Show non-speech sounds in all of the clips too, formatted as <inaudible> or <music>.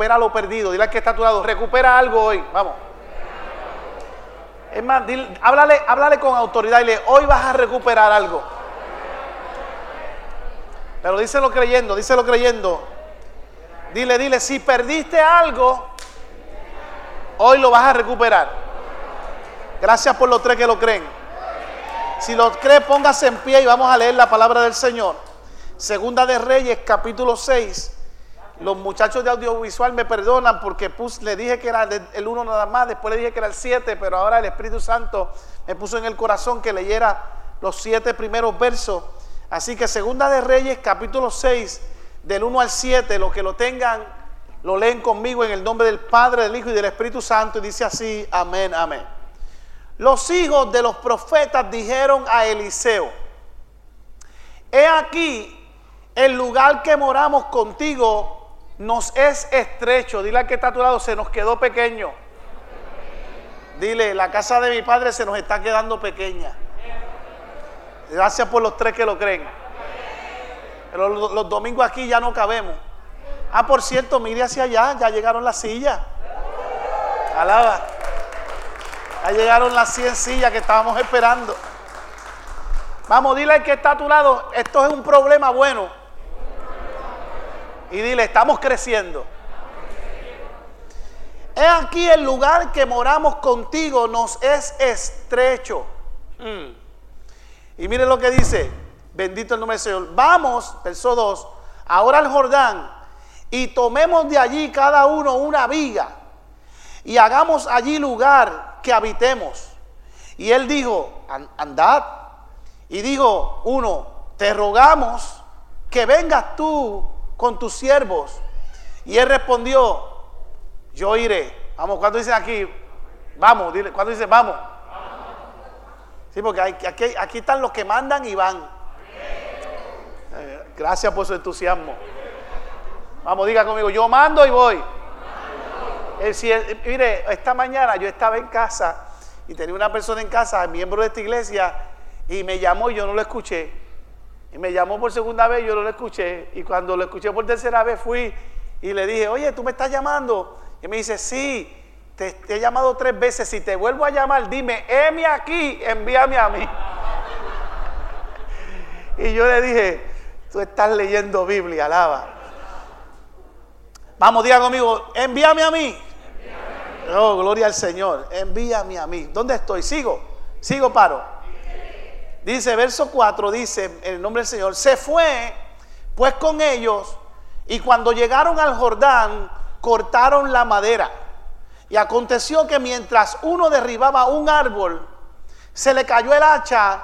recupera lo perdido. Dile al que está a tu lado, recupera algo hoy. Vamos. Es más, háblale, háblale con autoridad y le, hoy vas a recuperar algo. Pero díselo creyendo, díselo creyendo. Dile, dile, si perdiste algo, hoy lo vas a recuperar. Gracias por los tres que lo creen. Si lo cree, póngase en pie y vamos a leer la palabra del Señor. Segunda de Reyes, capítulo 6. Los muchachos de audiovisual me perdonan porque le dije que era el uno nada más, después le dije que era el 7, pero ahora el Espíritu Santo me puso en el corazón que leyera los siete primeros versos. Así que Segunda de Reyes, capítulo 6, del 1 al 7, los que lo tengan, lo leen conmigo en el nombre del Padre, del Hijo y del Espíritu Santo y dice así, amén, amén. Los hijos de los profetas dijeron a Eliseo, he aquí el lugar que moramos contigo nos es estrecho. Dile al que está a tu lado, se nos quedó pequeño. Dile, la casa de mi padre se nos está quedando pequeña. Gracias por los tres que lo creen. Los, los domingos aquí ya no cabemos. Ah, por cierto, mire hacia allá, ya llegaron las sillas. Alaba. Ya llegaron las 100 sillas que estábamos esperando. Vamos, dile al que está a tu lado, esto es un problema bueno. Y dile, estamos creciendo. He aquí el lugar que moramos contigo nos es estrecho. Mm. Y mire lo que dice, bendito el nombre del Señor. Vamos, verso 2, ahora al Jordán y tomemos de allí cada uno una viga y hagamos allí lugar que habitemos. Y él dijo, andad. Y dijo uno, te rogamos que vengas tú con tus siervos. Y él respondió, yo iré. Vamos, cuando dice aquí, vamos, dile, cuando dice vamos. Sí, porque aquí, están los que mandan y van. Eh, gracias por su entusiasmo. Vamos, diga conmigo, yo mando y voy. mire, esta mañana yo estaba en casa y tenía una persona en casa, miembro de esta iglesia, y me llamó y yo no lo escuché. Y me llamó por segunda vez, yo no lo escuché. Y cuando lo escuché por tercera vez fui y le dije, oye, tú me estás llamando. Y me dice, sí, te, he llamado tres veces. Si te vuelvo a llamar, dime, heme aquí, envíame a mí. <laughs> y yo le dije, tú estás leyendo Biblia, alaba. Vamos, diga conmigo, envíame a mí. Oh, gloria al Señor. Envíame a mí. ¿Dónde estoy? Sigo. Sigo, paro. Dice, verso 4, dice, el nombre del Señor, se fue pues con ellos y cuando llegaron al Jordán, cortaron la madera. Y aconteció que mientras uno derribaba un árbol, se le cayó el hacha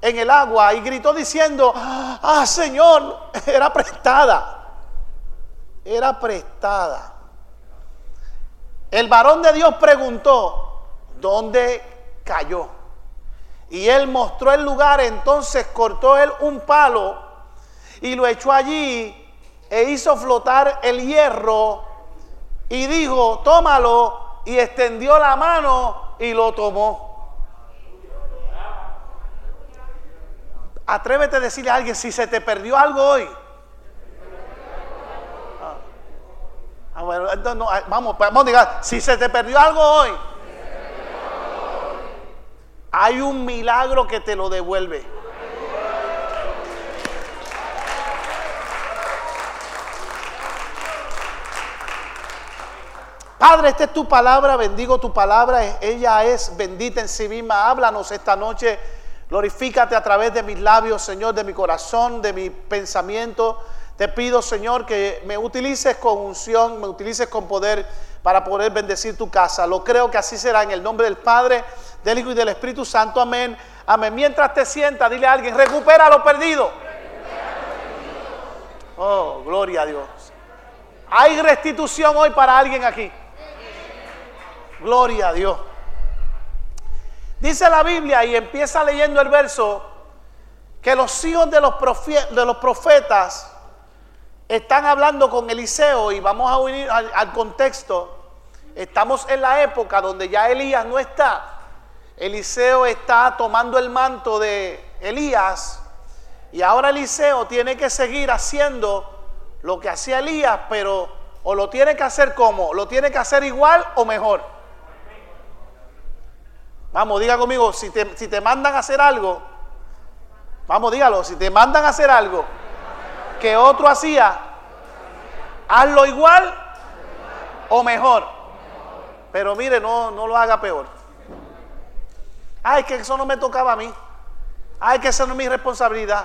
en el agua y gritó diciendo, ah Señor, <laughs> era prestada, era prestada. El varón de Dios preguntó, ¿dónde cayó? Y él mostró el lugar, entonces cortó él un palo y lo echó allí e hizo flotar el hierro y dijo, tómalo y extendió la mano y lo tomó. Atrévete a decirle a alguien si se te perdió algo hoy. Ah, bueno, ah, vamos, vamos a si se te perdió algo hoy hay un milagro que te lo devuelve. Padre, esta es tu palabra, bendigo tu palabra, ella es bendita en sí misma. Háblanos esta noche, glorifícate a través de mis labios, Señor, de mi corazón, de mi pensamiento. Te pido, Señor, que me utilices con unción, me utilices con poder para poder bendecir tu casa. Lo creo que así será en el nombre del Padre, del Hijo y del Espíritu Santo. Amén. Amén. Mientras te sientas, dile a alguien, recupera lo perdido. Oh, gloria a Dios. Hay restitución hoy para alguien aquí. Gloria a Dios. Dice la Biblia y empieza leyendo el verso que los hijos de los, de los profetas están hablando con Eliseo y vamos a unir al contexto. Estamos en la época donde ya Elías no está. Eliseo está tomando el manto de Elías y ahora Eliseo tiene que seguir haciendo lo que hacía Elías, pero O lo tiene que hacer como, lo tiene que hacer igual o mejor. Vamos, diga conmigo, si te, mandan a hacer algo, vamos, dígalo, si te mandan a hacer algo que otro hacía, hazlo igual o mejor. Pero mire, no, no lo haga peor. Ay, que eso no me tocaba a mí. Ay, que eso no es mi responsabilidad.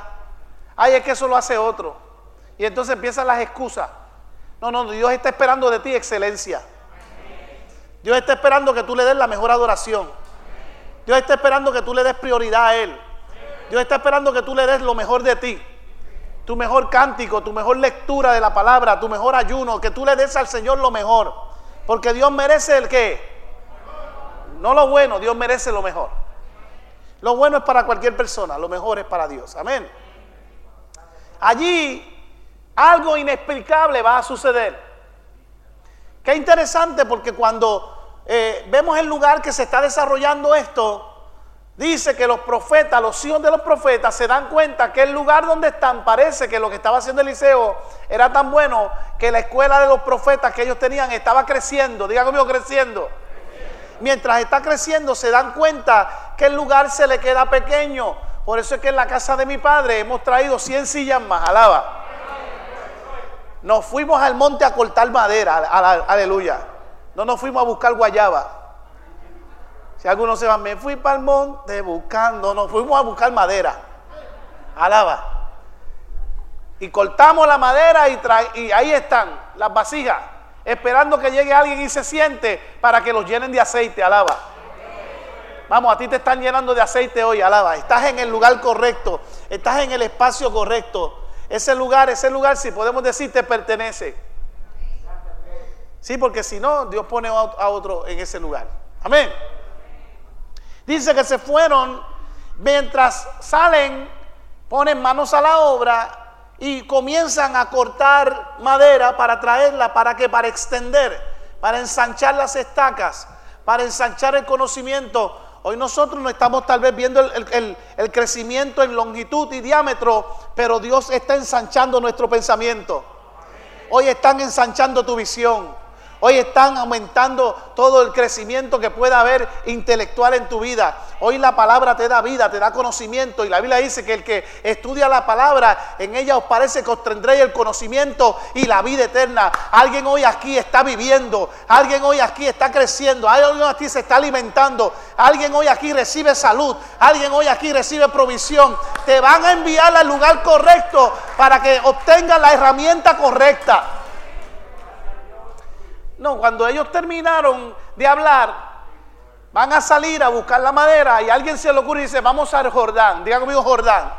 Ay, es que eso lo hace otro. Y entonces empiezan las excusas. No, no, Dios está esperando de ti excelencia. Dios está esperando que tú le des la mejor adoración. Dios está esperando que tú le des prioridad a Él. Dios está esperando que tú le des lo mejor de ti. Tu mejor cántico, tu mejor lectura de la palabra, tu mejor ayuno, que tú le des al Señor lo mejor. Porque Dios merece el qué. No lo bueno, Dios merece lo mejor. Lo bueno es para cualquier persona, lo mejor es para Dios. Amén. Allí algo inexplicable va a suceder. Qué interesante porque cuando eh, vemos el lugar que se está desarrollando esto, dice que los profetas, los hijos de los profetas, se dan cuenta que el lugar donde están parece que lo que estaba haciendo Eliseo era tan bueno que la escuela de los profetas que ellos tenían estaba creciendo. Diga conmigo, creciendo. Mientras está creciendo, se dan cuenta que el lugar se le queda pequeño. Por eso es que en la casa de mi padre hemos traído 100 sillas más. Alaba. Nos fuimos al monte a cortar madera. Aleluya. No nos fuimos a buscar guayaba. Si algunos se van, me fui para el monte buscando, nos fuimos a buscar madera. Alaba. Y cortamos la madera y, y ahí están las vasijas, esperando que llegue alguien y se siente para que los llenen de aceite. Alaba. Vamos, a ti te están llenando de aceite hoy, alaba. Estás en el lugar correcto, estás en el espacio correcto. Ese lugar, ese lugar, si podemos decir, te pertenece. Sí, porque si no, Dios pone a otro en ese lugar. Amén. Dice que se fueron mientras salen, ponen manos a la obra y comienzan a cortar madera para traerla, ¿para que Para extender, para ensanchar las estacas, para ensanchar el conocimiento. Hoy nosotros no estamos tal vez viendo el crecimiento en longitud y diámetro, pero Dios está ensanchando nuestro pensamiento. Hoy están ensanchando tu visión. Hoy están aumentando todo el crecimiento que pueda haber intelectual en tu vida. Hoy la palabra te da vida, te da conocimiento. Y la Biblia dice que el que estudia la palabra, en ella os parece que os tendréis el conocimiento y la vida eterna. Alguien hoy aquí está viviendo. Alguien hoy aquí está creciendo. Alguien aquí se está alimentando. Alguien hoy aquí recibe salud. Alguien hoy aquí recibe provisión. Te van a enviar al lugar correcto para que obtengas la herramienta correcta. No, cuando ellos terminaron de hablar, van a salir a buscar la madera y alguien se le ocurre y dice, vamos al Jordán. Diga conmigo Jordán.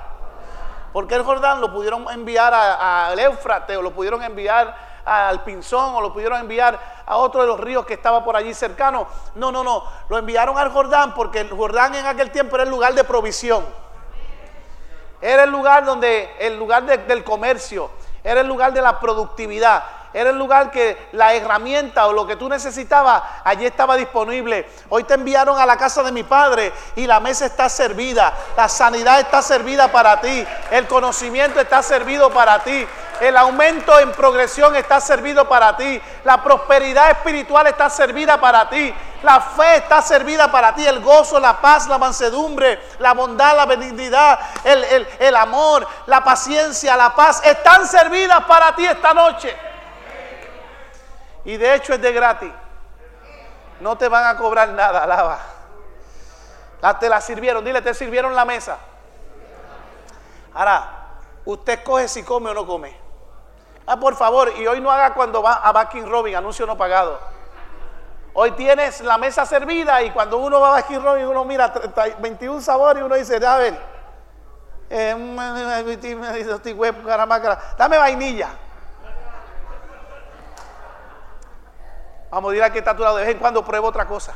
Porque el Jordán lo pudieron enviar al Éufrates o lo pudieron enviar al Pinzón o lo pudieron enviar a otro de los ríos que estaba por allí cercano. No, no, no. Lo enviaron al Jordán porque el Jordán en aquel tiempo era el lugar de provisión. Era el lugar donde, el lugar del comercio, era el lugar de la productividad era el lugar que la herramienta o lo que tú necesitabas, allí estaba disponible. Hoy te enviaron a la casa de mi padre y la mesa está servida. La sanidad está servida para ti. El conocimiento está servido para ti. El aumento en progresión está servido para ti. La prosperidad espiritual está servida para ti. La fe está servida para ti. El gozo, la paz, la mansedumbre, la bondad, la benignidad, el, el amor, la paciencia, la paz están servidas para ti esta noche. Y de hecho es de gratis. No te van a cobrar nada, alaba. Te la sirvieron, dile, te sirvieron la mesa. Ahora, usted coge si come o no come. Ah, por favor, y hoy no haga cuando va a Backing Robin, anuncio no pagado. Hoy tienes la mesa servida y cuando uno va a Backing Robin, uno mira 21 sabores y uno dice, a ver, eh, dame vainilla. A decir a que está a tu lado, de vez en cuando prueba otra cosa.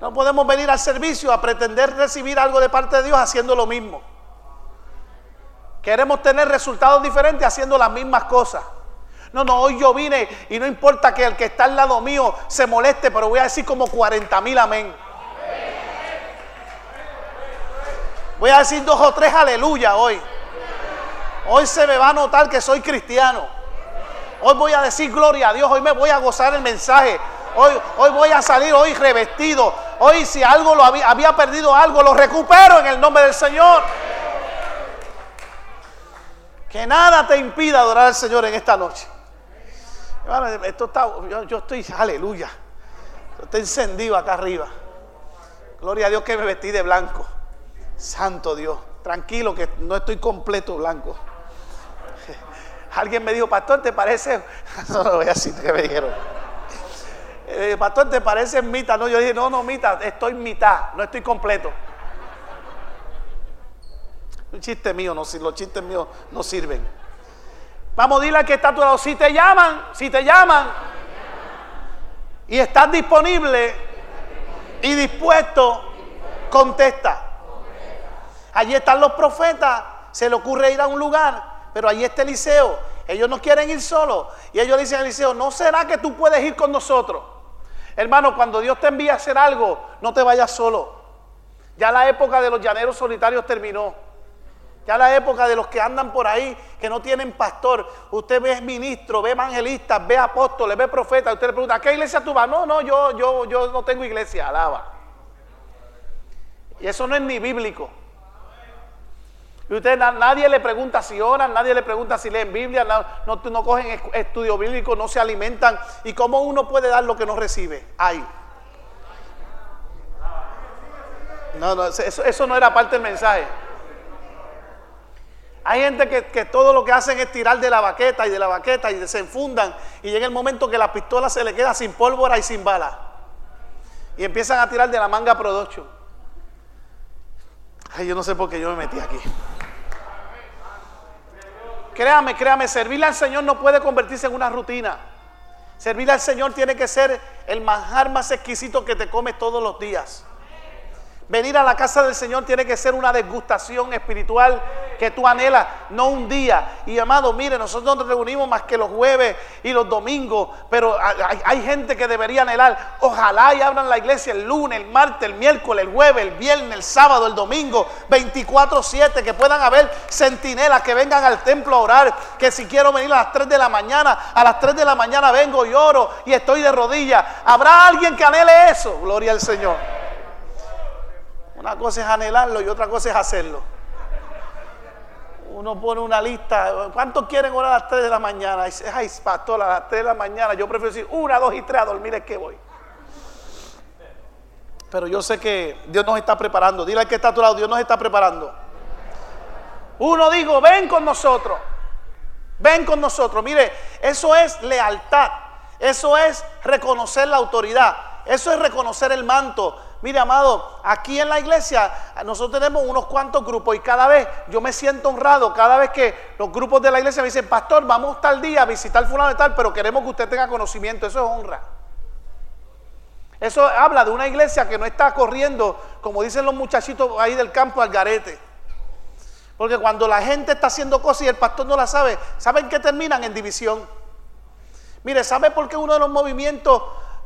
No podemos venir al servicio a pretender recibir algo de parte de Dios haciendo lo mismo. Queremos tener resultados diferentes haciendo las mismas cosas. No, no, hoy yo vine y no importa que el que está al lado mío se moleste, pero voy a decir como 40 mil amén. Voy a decir dos o tres aleluya hoy. Hoy se me va a notar que soy cristiano. Hoy voy a decir gloria a Dios. Hoy me voy a gozar el mensaje. Hoy, hoy voy a salir hoy revestido. Hoy si algo lo había, perdido algo, lo recupero en el nombre del Señor. Que nada te impida adorar al Señor en esta noche. esto está, yo, estoy, aleluya. Estoy encendido acá arriba. Gloria a Dios que me vestí de blanco. Santo Dios. Tranquilo que no estoy completo blanco. Alguien me dijo, pastor, ¿te parece? <laughs> No lo voy a decir que me dijeron. Eh, pastor, ¿te parece mitad? No, yo dije, no, no, mitad, estoy mitad, no estoy completo. Un chiste mío, no, los chistes míos no sirven. Vamos, dile a que está a tu lado, si te llaman, si te llaman y estás disponible y dispuesto, contesta. Allí están los profetas, se le ocurre ir a un lugar, pero allí está Eliseo. Ellos no quieren ir solos. Y ellos dicen a Eliseo, ¿no será que tú puedes ir con nosotros? Hermano, cuando Dios te envía a hacer algo, no te vayas solo. Ya la época de los llaneros solitarios terminó. Ya la época de los que andan por ahí, que no tienen pastor. Usted ve ministro, ve evangelistas, ve apóstoles, ve profetas. Usted le pregunta, ¿a qué iglesia tú vas? No, no, yo, yo, yo no tengo iglesia, alaba. Y eso no es ni bíblico. Y usted nadie le pregunta si oran, nadie le pregunta si leen Biblia, no, no, cogen estudio bíblico, no se alimentan. ¿Y cómo uno puede dar lo que no recibe? Ay. No, no, eso, eso no era parte del mensaje. Hay gente que, todo lo que hacen es tirar de la baqueta y de la baqueta y se enfundan y llega el momento que la pistola se le queda sin pólvora y sin bala. Y empiezan a tirar de la manga production. Ay, yo no sé por qué yo me metí aquí. Créame, créame, servirle al Señor no puede convertirse en una rutina. Servirle al Señor tiene que ser el manjar más exquisito que te comes todos los días. Venir a la casa del Señor tiene que ser una degustación espiritual que tú anhelas, no un día. Y amado, mire, nosotros nos reunimos más que los jueves y los domingos, pero hay, gente que debería anhelar. Ojalá y abran la iglesia el lunes, el martes, el miércoles, el jueves, el viernes, el sábado, el domingo, 24-7, que puedan haber centinelas que vengan al templo a orar. Que si quiero venir a las 3 de la mañana, a las 3 de la mañana vengo y oro y estoy de rodillas. ¿Habrá alguien que anhele eso? Gloria al Señor. Una cosa es anhelarlo y otra cosa es hacerlo. Uno pone una lista. ¿Cuántos quieren orar a las 3 de la mañana? ay, pastor, a las 3 de la mañana. Yo prefiero decir una, dos y tres a dormir es que voy. Pero yo sé que Dios nos está preparando. Dile al que está a tu lado, Dios nos está preparando. Uno digo, ven con nosotros. Ven con nosotros. Mire, eso es lealtad. Eso es reconocer la autoridad. Eso es reconocer el manto. Mire, amado, aquí en la iglesia nosotros tenemos unos cuantos grupos y cada vez yo me siento honrado, cada vez que los grupos de la iglesia me dicen, pastor, vamos tal día a visitar fulano y tal, pero queremos que usted tenga conocimiento, eso es honra. Eso habla de una iglesia que no está corriendo, como dicen los muchachitos ahí del campo, al garete. Porque cuando la gente está haciendo cosas y el pastor no la sabe, ¿saben qué terminan en división? Mire, ¿sabe por qué uno de los movimientos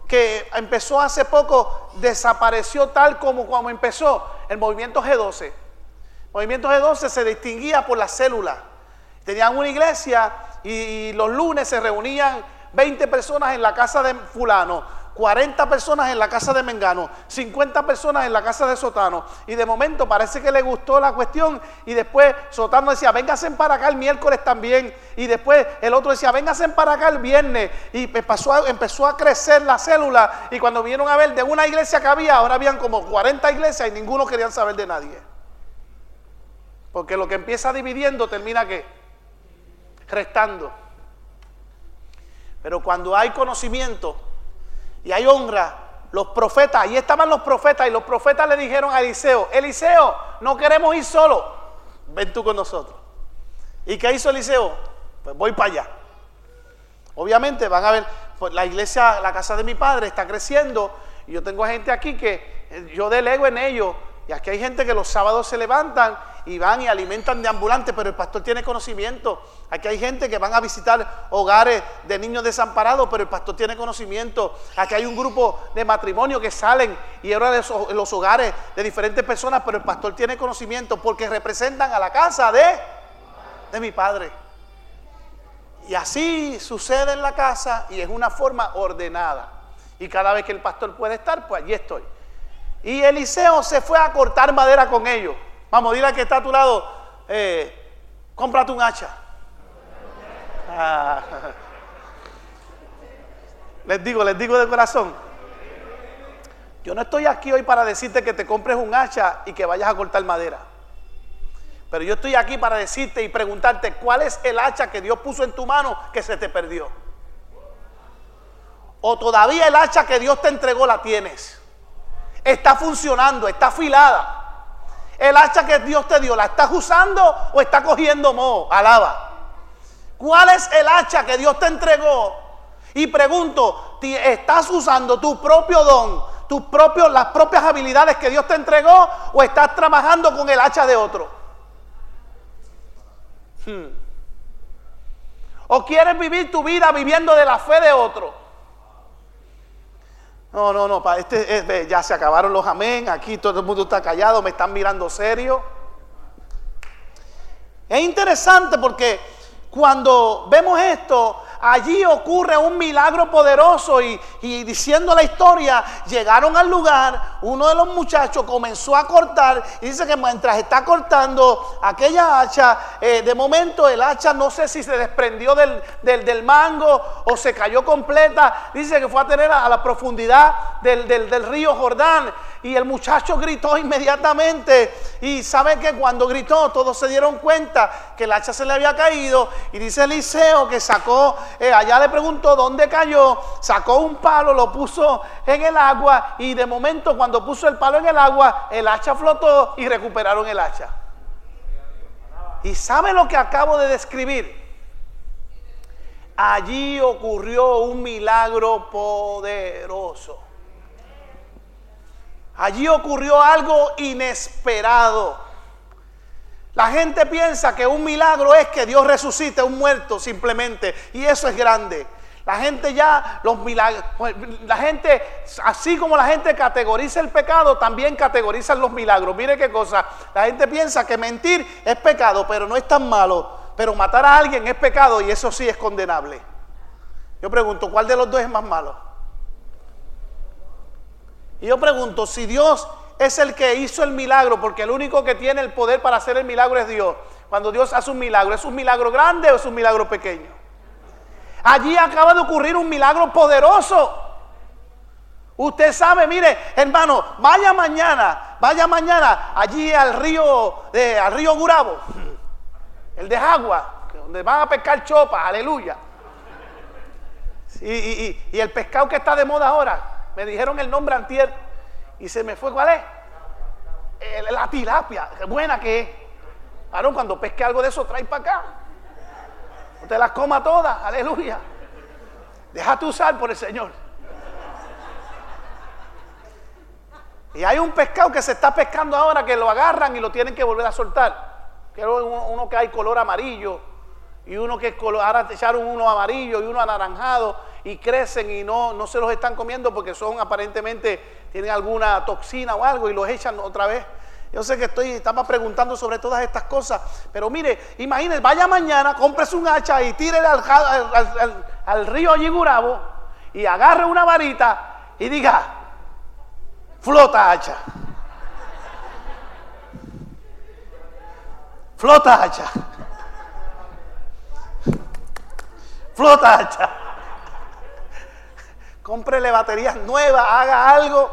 que empezó hace poco desapareció tal como cuando empezó el movimiento G12. El movimiento G12 se distinguía por las células. Tenían una iglesia y los lunes se reunían 20 personas en la casa de fulano, 40 personas en la casa de Mengano, 50 personas en la casa de Sotano. Y de momento parece que le gustó la cuestión. Y después Sotano decía, véngase para acá el miércoles también. Y después el otro decía, véngase para acá el viernes. Y empezó a, empezó a crecer la célula. Y cuando vinieron a ver de una iglesia que había, ahora habían como 40 iglesias y ninguno querían saber de nadie. Porque lo que empieza dividiendo termina qué? Restando. Pero cuando hay conocimiento, y hay honra. Los profetas, ahí estaban los profetas y los profetas le dijeron a Eliseo, Eliseo, no queremos ir solo, ven tú con nosotros. ¿Y qué hizo Eliseo? Pues voy para allá. Obviamente van a ver, pues la iglesia, la casa de mi padre está creciendo y yo tengo gente aquí que eh, yo delego en ellos y aquí hay gente que los sábados se levantan y van y alimentan de ambulantes, pero el pastor tiene conocimiento. Aquí hay gente que van a visitar hogares de niños desamparados, pero el pastor tiene conocimiento. Aquí hay un grupo de matrimonio que salen y oran en los hogares de diferentes personas, pero el pastor tiene conocimiento porque representan a la casa de... de mi padre. Y así sucede en la casa y es una forma ordenada. Y cada vez que el pastor puede estar, pues allí estoy. Y Eliseo se fue a cortar madera con ellos. Vamos, dile al que está a tu lado, eh, cómprate un hacha. Ah. <laughs> Les digo, les digo de corazón. Yo no estoy aquí hoy para decirte que te compres un hacha y que vayas a cortar madera. Pero yo estoy aquí para decirte y preguntarte cuál es el hacha que Dios puso en tu mano que se te perdió. O todavía el hacha que Dios te entregó la tienes. Está funcionando, está afilada. El hacha que Dios te dio, ¿la estás usando o está cogiendo moho? Alaba. ¿Cuál es el hacha que Dios te entregó? Y pregunto, ¿estás usando tu propio don, tus propios, las propias habilidades que Dios te entregó o estás trabajando con el hacha de otro? Hmm. ¿O quieres vivir tu vida viviendo de la fe de otro? No, no, no, para este, ya se acabaron los amén, aquí todo el mundo está callado, me están mirando serio. Es interesante porque cuando vemos esto, allí ocurre un milagro poderoso y, diciendo la historia, llegaron al lugar, uno de los muchachos comenzó a cortar y dice que mientras está cortando aquella hacha, eh, de momento el hacha no sé si se desprendió del, del, mango o se cayó completa, dice que fue a tener a, la profundidad del, del río Jordán y el muchacho gritó inmediatamente. Y saben que cuando gritó, todos se dieron cuenta que el hacha se le había caído. Y dice Eliseo que sacó, eh, allá le preguntó dónde cayó, sacó un palo, lo puso en el agua. Y de momento, cuando puso el palo en el agua, el hacha flotó y recuperaron el hacha. Y sabe lo que acabo de describir. Allí ocurrió un milagro poderoso. Allí ocurrió algo inesperado. La gente piensa que un milagro es que Dios resucite a un muerto simplemente. Y eso es grande. La gente ya, los milagros, la gente, así como la gente categoriza el pecado, también categorizan los milagros. Mire qué cosa. La gente piensa que mentir es pecado, pero no es tan malo. Pero matar a alguien es pecado y eso sí es condenable. Yo pregunto, ¿cuál de los dos es más malo? Y yo pregunto, si Dios es el que hizo el milagro, porque el único que tiene el poder para hacer el milagro es Dios. Cuando Dios hace un milagro, ¿es un milagro grande o es un milagro pequeño? Allí acaba de ocurrir un milagro poderoso. Usted sabe, mire, hermano, vaya mañana, vaya mañana allí al río, de, al río Gurabo, el de Agua, donde van a pescar chopas, aleluya. y el pescado que está de moda ahora, me dijeron el nombre antier y se me fue cuál es. la tilapia, qué buena que es. Claro, cuando pesque algo de eso, trae para acá. Usted las coma todas, aleluya. Déjate usar por el Señor. Y hay un pescado que se está pescando ahora que lo agarran y lo tienen que volver a soltar. Que uno, uno que hay color amarillo y uno que ahora echaron uno amarillo y uno anaranjado y crecen y no, no se los están comiendo porque son aparentemente, tienen alguna toxina o algo y los echan otra vez. Yo sé que estoy, estaba preguntando sobre todas estas cosas, pero mire, imagínese, vaya mañana, cómprese un hacha y tire al, al, río Yigurabo y agarre una varita y diga, flota hacha. Flota hacha. Flota hacha cómprele baterías nuevas, haga algo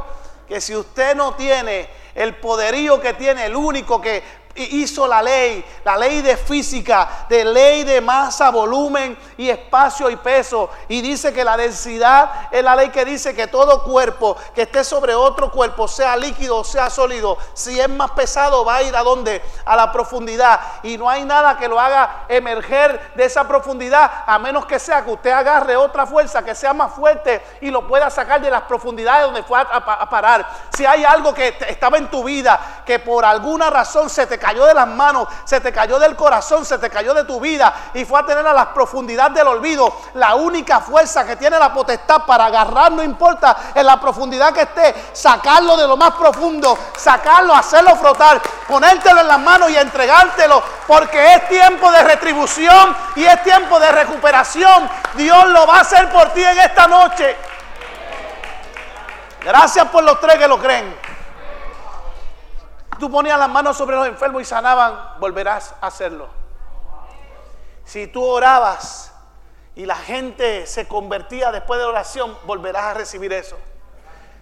que si usted no tiene el poderío que tiene, el único que hizo la ley, la ley de física, de ley de masa, volumen y espacio y peso. Y dice que la densidad es la ley que dice que todo cuerpo que esté sobre otro cuerpo, sea líquido o sea sólido, si es más pesado va a ir a donde? A la profundidad. Y no hay nada que lo haga emerger de esa profundidad, a menos que sea que usted agarre otra fuerza que sea más fuerte y lo pueda sacar de las profundidades donde fue a, a parar. Si hay algo que estaba en tu vida que por alguna razón se te cayó de las manos, se te cayó del corazón, se te cayó de tu vida y fue a tener a las profundidades del olvido. La única fuerza que tiene la potestad para agarrar, no importa en la profundidad que esté, sacarlo de lo más profundo, sacarlo, hacerlo frotar, ponértelo en las manos y entregártelo, porque es tiempo de retribución y es tiempo de recuperación. Dios lo va a hacer por ti en esta noche. Gracias por los tres que lo creen. Tú ponías las manos sobre los enfermos y sanaban, volverás a hacerlo. Si tú orabas y la gente se convertía después de oración, volverás a recibir eso.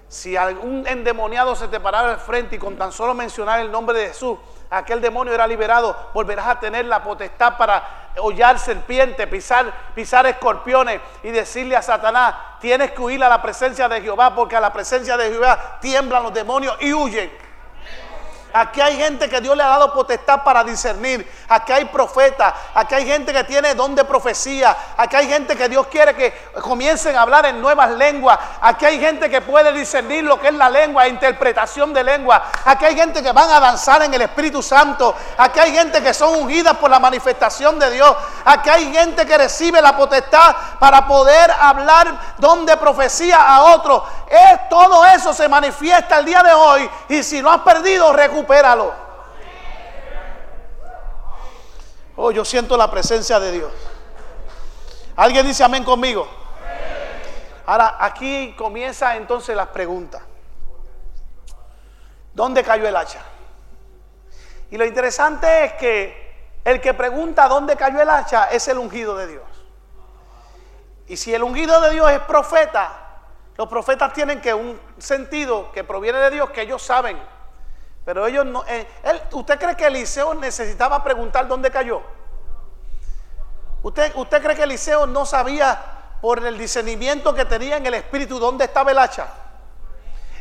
Si algún endemoniado se te paraba al frente y con tan solo mencionar el nombre de Jesús, aquel demonio era liberado, volverás a tener la potestad para hollar serpientes, pisar, pisar escorpiones y decirle a Satanás, tienes que huir a la presencia de Jehová, porque a la presencia de Jehová tiemblan los demonios y huyen. Aquí hay gente que Dios le ha dado potestad para discernir. Aquí hay profetas. Aquí hay gente que tiene don de profecía. Aquí hay gente que Dios quiere que comiencen a hablar en nuevas lenguas. Aquí hay gente que puede discernir lo que es la lengua, interpretación de lengua. Aquí hay gente que van a danzar en el Espíritu Santo. Aquí hay gente que son ungidas por la manifestación de Dios. Aquí hay gente que recibe la potestad para poder hablar don de profecía a otros. Es, todo eso se manifiesta el día de hoy. Y si lo has perdido, recupéralo. Oh, yo siento la presencia de Dios. ¿Alguien dice amén conmigo? Ahora, aquí comienza entonces las preguntas. ¿Dónde cayó el hacha? Y lo interesante es que el que pregunta dónde cayó el hacha es el ungido de Dios. Y si el ungido de Dios es profeta, los profetas tienen que un sentido que proviene de Dios que ellos saben. Pero ellos no. Eh, ¿Usted cree que Eliseo necesitaba preguntar dónde cayó? ¿Usted, ¿Usted cree que Eliseo no sabía por el discernimiento que tenía en el espíritu dónde estaba el hacha?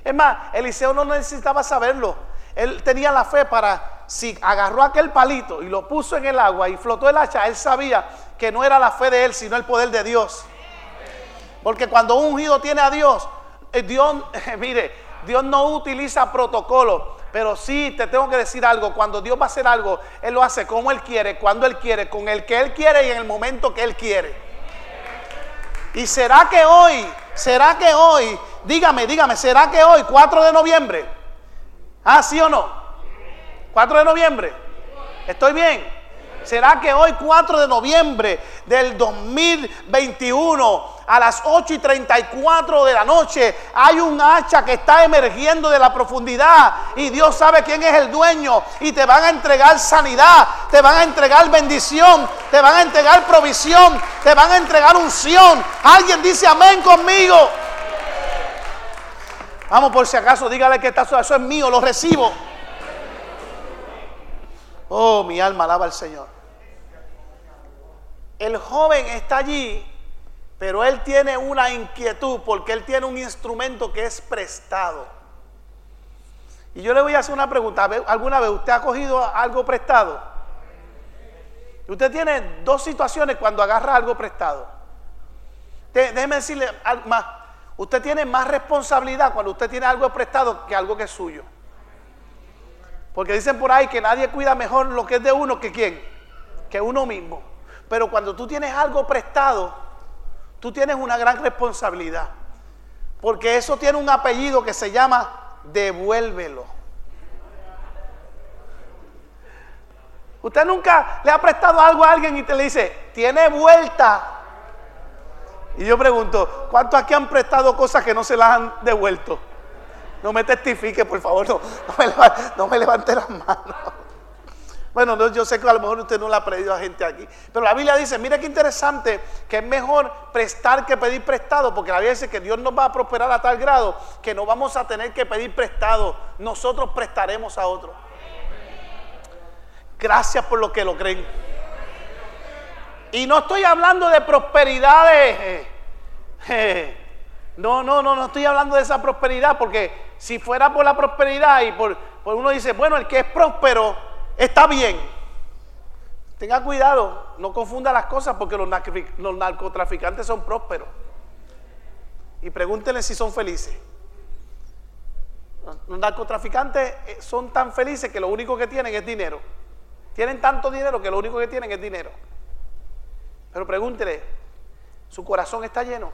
Es más, Eliseo no necesitaba saberlo. Él tenía la fe para, si agarró aquel palito y lo puso en el agua y flotó el hacha, él sabía que no era la fe de él, sino el poder de Dios. Porque cuando un ungido tiene a Dios, eh, Dios, <laughs> mire, Dios no utiliza protocolo. Pero sí te tengo que decir algo, cuando Dios va a hacer algo, Él lo hace como Él quiere, cuando Él quiere, con el que Él quiere y en el momento que Él quiere. Y será que hoy, será que hoy, dígame, dígame, será que hoy, 4 de noviembre, ah, sí o no, 4 de noviembre, estoy bien. ¿Será que hoy 4 de noviembre del 2021 a las 8 y 34 de la noche hay un hacha que está emergiendo de la profundidad y Dios sabe quién es el dueño y te van a entregar sanidad, te van a entregar bendición, te van a entregar provisión, te van a entregar unción? Alguien dice amén conmigo. Vamos por si acaso, dígale que eso es mío, lo recibo. Oh, mi alma alaba al Señor. El joven está allí, pero él tiene una inquietud porque él tiene un instrumento que es prestado. Y yo le voy a hacer una pregunta. ¿Alguna vez usted ha cogido algo prestado? Usted tiene dos situaciones cuando agarra algo prestado. Déjeme decirle más. Usted tiene más responsabilidad cuando usted tiene algo prestado que algo que es suyo. Porque dicen por ahí que nadie cuida mejor lo que es de uno que quién, que uno mismo. Pero cuando tú tienes algo prestado, tú tienes una gran responsabilidad. Porque eso tiene un apellido que se llama devuélvelo. Usted nunca le ha prestado algo a alguien y te le dice, tiene vuelta. Y yo pregunto, ¿cuántos aquí han prestado cosas que no se las han devuelto? No me testifique, por favor, no, no, me, levante las manos. Bueno, yo sé que a lo mejor usted no le ha pedido a gente aquí. Pero la Biblia dice, mira qué interesante, que es mejor prestar que pedir prestado, porque la Biblia dice que Dios nos va a prosperar a tal grado que no vamos a tener que pedir prestado. Nosotros prestaremos a otros. Gracias por lo que lo creen. Y no estoy hablando de prosperidades. no, no, no, no estoy hablando de esa prosperidad, porque si fuera por la prosperidad y por, por uno dice, bueno, el que es próspero está bien. Tenga cuidado, no confunda las cosas porque los, narcotraficantes son prósperos. Y pregúntenle si son felices. Los narcotraficantes eh, son tan felices que lo único que tienen es dinero. Tienen tanto dinero que lo único que tienen es dinero. Pero pregúntele, ¿su corazón está lleno?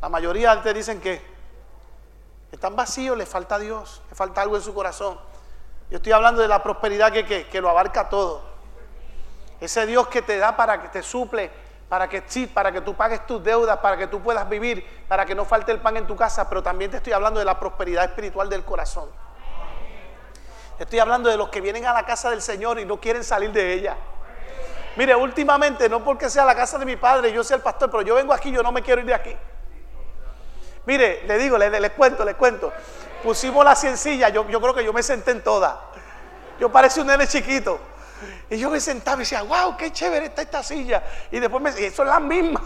La mayoría te dicen que están vacíos, les falta Dios, le falta algo en su corazón. Yo estoy hablando de la prosperidad que, que, que lo abarca todo. Ese Dios que te da para que te suple, para que sí, para que tú pagues tus deudas, para que tú puedas vivir, para que no falte el pan en tu casa, pero también te estoy hablando de la prosperidad espiritual del corazón. Estoy hablando de los que vienen a la casa del Señor y no quieren salir de ella. Mire, últimamente, no porque sea la casa de mi padre, yo sea el pastor, pero yo vengo aquí, yo no me quiero ir de aquí. Mire, le digo, les, cuento, les cuento. Pusimos la ciencilla, yo, yo creo que yo me senté en toda. Yo parecía un nene chiquito. Y yo me sentaba y decía, wow, qué chévere está esta silla. Y después me decía, eso es la misma.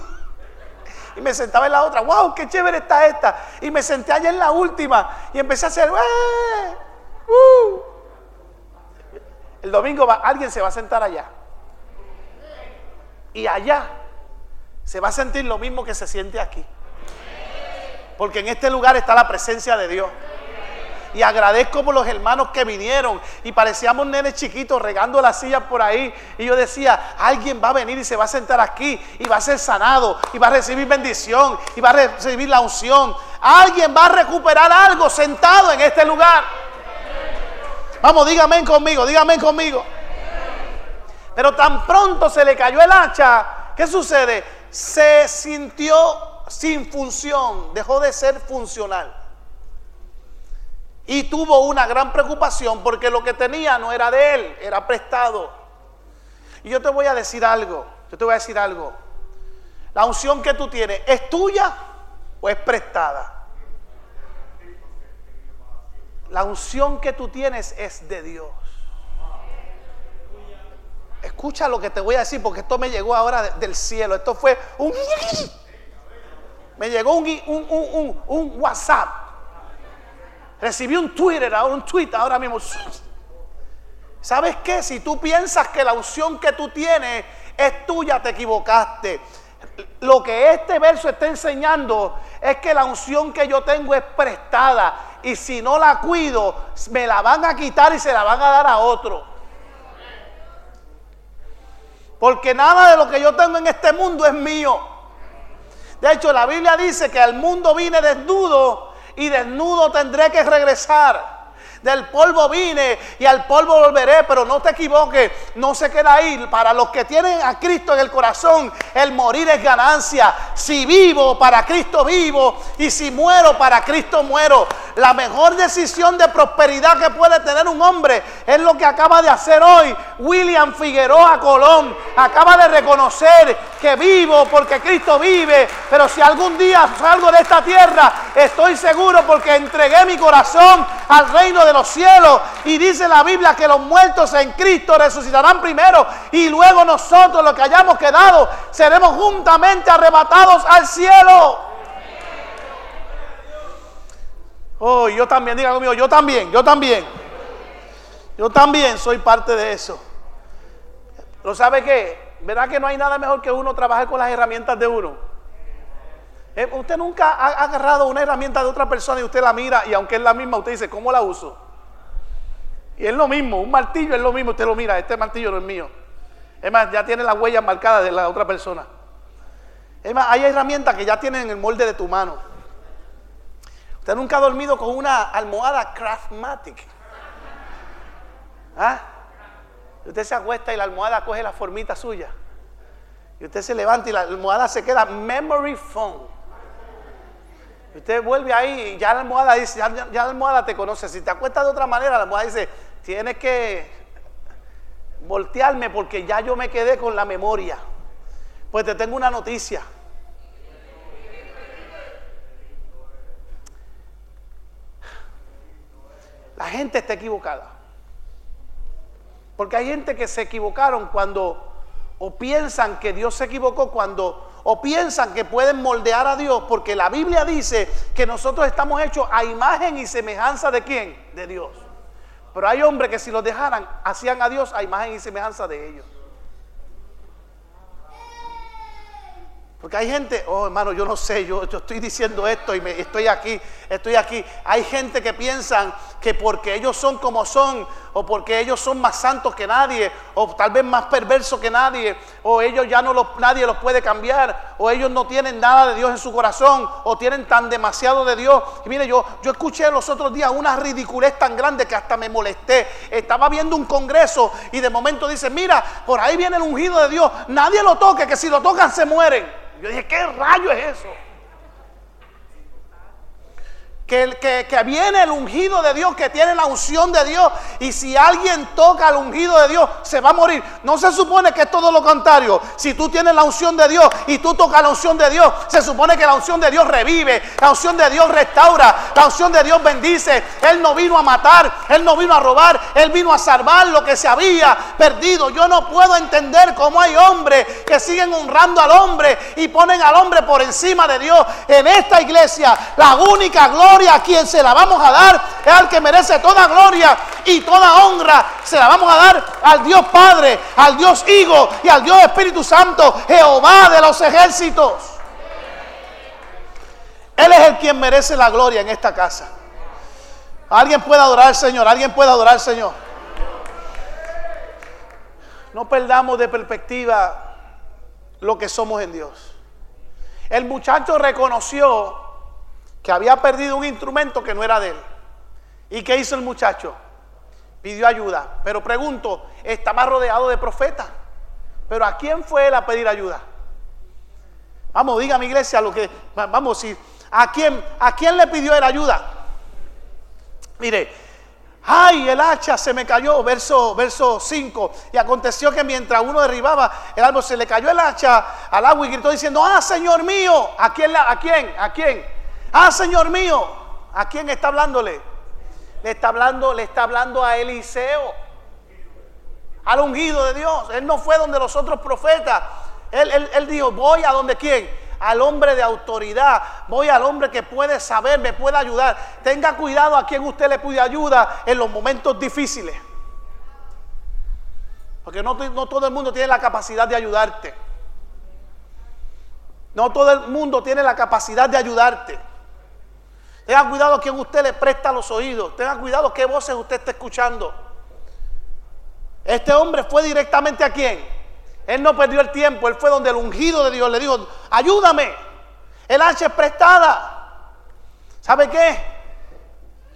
Y me sentaba en la otra, wow, qué chévere está esta. Y me senté allá en la última y empecé a hacer, ¡Uh! El domingo va, alguien se va a sentar allá. Y allá se va a sentir lo mismo que se siente aquí. Porque en este lugar está la presencia de Dios. Y agradezco por los hermanos que vinieron y parecíamos nenes chiquitos regando las sillas por ahí. Y yo decía, alguien va a venir y se va a sentar aquí y va a ser sanado y va a recibir bendición y va a recibir la unción. Alguien va a recuperar algo sentado en este lugar. Vamos, dígame conmigo, dígame conmigo. Pero tan pronto se le cayó el hacha, ¿qué sucede? Se sintió sin función, dejó de ser funcional. Y tuvo una gran preocupación porque lo que tenía no era de él, era prestado. Y yo te voy a decir algo, yo te voy a decir algo. La unción que tú tienes, ¿es tuya o es prestada? La unción que tú tienes es de Dios. Escucha lo que te voy a decir porque esto me llegó ahora del cielo. Esto fue un... Me llegó un, un, un WhatsApp. Recibí un Twitter, ahora un tweet ahora mismo. ¿Sabes qué? Si tú piensas que la unción que tú tienes es tuya, te equivocaste. Lo que este verso está enseñando es que la unción que yo tengo es prestada. Y si no la cuido, me la van a quitar y se la van a dar a otro. Porque nada de lo que yo tengo en este mundo es mío. De hecho, la Biblia dice que al mundo vine desnudo y desnudo tendré que regresar. Del polvo vine y al polvo volveré, pero no te equivoques, no se queda ahí. Para los que tienen a Cristo en el corazón, el morir es ganancia. Si vivo, para Cristo vivo, y si muero, para Cristo muero. La mejor decisión de prosperidad que puede tener un hombre es lo que acaba de hacer hoy William Figueroa Colón. Acaba de reconocer que vivo porque Cristo vive, pero si algún día salgo de esta tierra, estoy seguro porque entregué mi corazón al reino de los cielos. Y dice la Biblia que los muertos en Cristo resucitarán primero y luego nosotros los que hayamos quedado seremos juntamente arrebatados al cielo. Oh, yo también, diga conmigo, yo también, yo también. Yo también soy parte de eso. ¿Lo sabe qué? ¿Verdad que no hay nada mejor que uno trabajar con las herramientas de uno? Eh, usted nunca ha agarrado una herramienta de otra persona y usted la mira y aunque es la misma, usted dice, ¿cómo la uso? Y es lo mismo, un martillo es lo mismo, usted lo mira, este martillo no es mío. Es más, ya tiene las huellas marcadas de la otra persona. Es más, hay herramientas que ya tienen el molde de tu mano. Usted nunca ha dormido con una almohada Craftmatic. ¿Ah? Usted se acuesta y la almohada coge la formita suya. Y usted se levanta y la almohada se queda memory foam. Usted vuelve ahí y ya la almohada dice, ya, la almohada te conoce. Si te acuestas de otra manera, la almohada dice, tienes que voltearme porque ya yo me quedé con la memoria. Pues te tengo una noticia. La gente está equivocada. Porque hay gente que se equivocaron cuando, o piensan que Dios se equivocó cuando o piensan que pueden moldear a Dios porque la Biblia dice que nosotros estamos hechos a imagen y semejanza de quién? De Dios. Pero hay hombres que si los dejaran, hacían a Dios a imagen y semejanza de ellos. Porque hay gente, oh hermano, yo no sé, yo, estoy diciendo esto y estoy aquí, estoy aquí. Hay gente que piensan que porque ellos son como son, o porque ellos son más santos que nadie, o tal vez más perversos que nadie, o ellos ya no los, nadie los puede cambiar, o ellos no tienen nada de Dios en su corazón, o tienen tan demasiado de Dios. Y mire, yo, yo escuché los otros días una ridiculez tan grande que hasta me molesté. Estaba viendo un congreso y de momento dice, mira, por ahí viene el ungido de Dios, nadie lo toque, que si lo tocan se mueren. Yo dije, ¿qué rayo es eso? Que, que, que, viene el ungido de Dios, que tiene la unción de Dios. Y si alguien toca al ungido de Dios, se va a morir. No se supone que es todo lo contrario. Si tú tienes la unción de Dios y tú tocas la unción de Dios, se supone que la unción de Dios revive, la unción de Dios restaura, la unción de Dios bendice. Él no vino a matar, Él no vino a robar, Él vino a salvar lo que se había perdido. Yo no puedo entender cómo hay hombres que siguen honrando al hombre y ponen al hombre por encima de Dios. En esta iglesia, la única gloria a quien se la vamos a dar es al que merece toda gloria y toda honra. Se la vamos a dar al Dios Padre, al Dios Hijo y al Dios Espíritu Santo, Jehová de los ejércitos. Él es el quien merece la gloria en esta casa. Alguien puede adorar Señor, alguien puede adorar Señor. No perdamos de perspectiva lo que somos en Dios. El muchacho reconoció que había perdido un instrumento que no era de él. ¿Y qué hizo el muchacho? Pidió ayuda. Pero pregunto, estaba rodeado de profetas. Pero ¿a quién fue él a pedir ayuda? Vamos, diga mi iglesia lo que. Vamos, si. ¿A quién, ¿A quién le pidió él ayuda? Mire, ay, el hacha se me cayó, verso, verso 5. Y aconteció que mientras uno derribaba el árbol, se le cayó el hacha al agua y gritó diciendo, ah, Señor mío, ¿a quién? ¿A quién? ¿A quién? Ah, Señor mío, ¿a quién está hablándole? Le está hablando, le está hablando a Eliseo, al ungido de Dios. Él no fue donde los otros profetas. Él, él dijo, voy a donde quién? Al hombre de autoridad, voy al hombre que puede saber, me puede ayudar. Tenga cuidado a quien usted le pide ayuda en los momentos difíciles. Porque no, no todo el mundo tiene la capacidad de ayudarte. No todo el mundo tiene la capacidad de ayudarte. Tenga cuidado a quien usted le presta los oídos. Tenga cuidado qué voces usted está escuchando. Este hombre fue directamente a quién. Él no perdió el tiempo. Él fue donde el ungido de Dios le dijo, ayúdame. El hacha es prestada. ¿Sabe qué?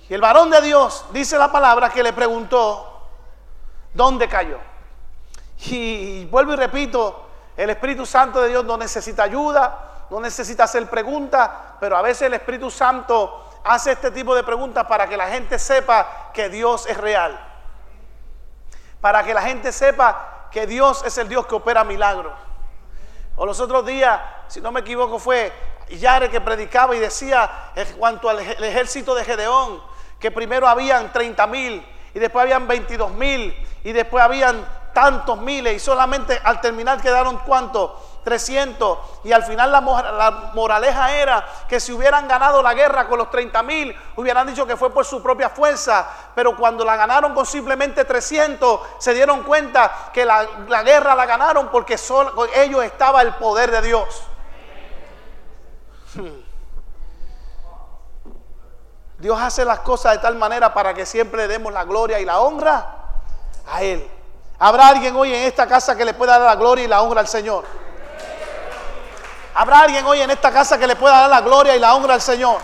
Y el varón de Dios dice la palabra que le preguntó, ¿dónde cayó? Y vuelvo y repito, el Espíritu Santo de Dios no necesita ayuda, no necesita hacer preguntas, pero a veces el Espíritu Santo hace este tipo de preguntas para que la gente sepa que Dios es real. Para que la gente sepa que Dios es el Dios que opera milagros. O los otros días, si no me equivoco, fue Yare que predicaba y decía en cuanto al ejército de Gedeón, que primero habían 30 mil y después habían 22 mil y después habían tantos miles y solamente al terminar quedaron cuántos 300 y al final la, moraleja era que si hubieran ganado la guerra con los 30 mil, hubieran dicho que fue por su propia fuerza, pero cuando la ganaron con simplemente 300, se dieron cuenta que la, guerra la ganaron porque solo, ellos estaba el poder de Dios. Hmm. Dios hace las cosas de tal manera para que siempre le demos la gloria y la honra a Él. ¿Habrá alguien hoy en esta casa que le pueda dar la gloria y la honra al Señor? ¿Habrá alguien hoy en esta casa que le pueda dar la gloria y la honra al Señor?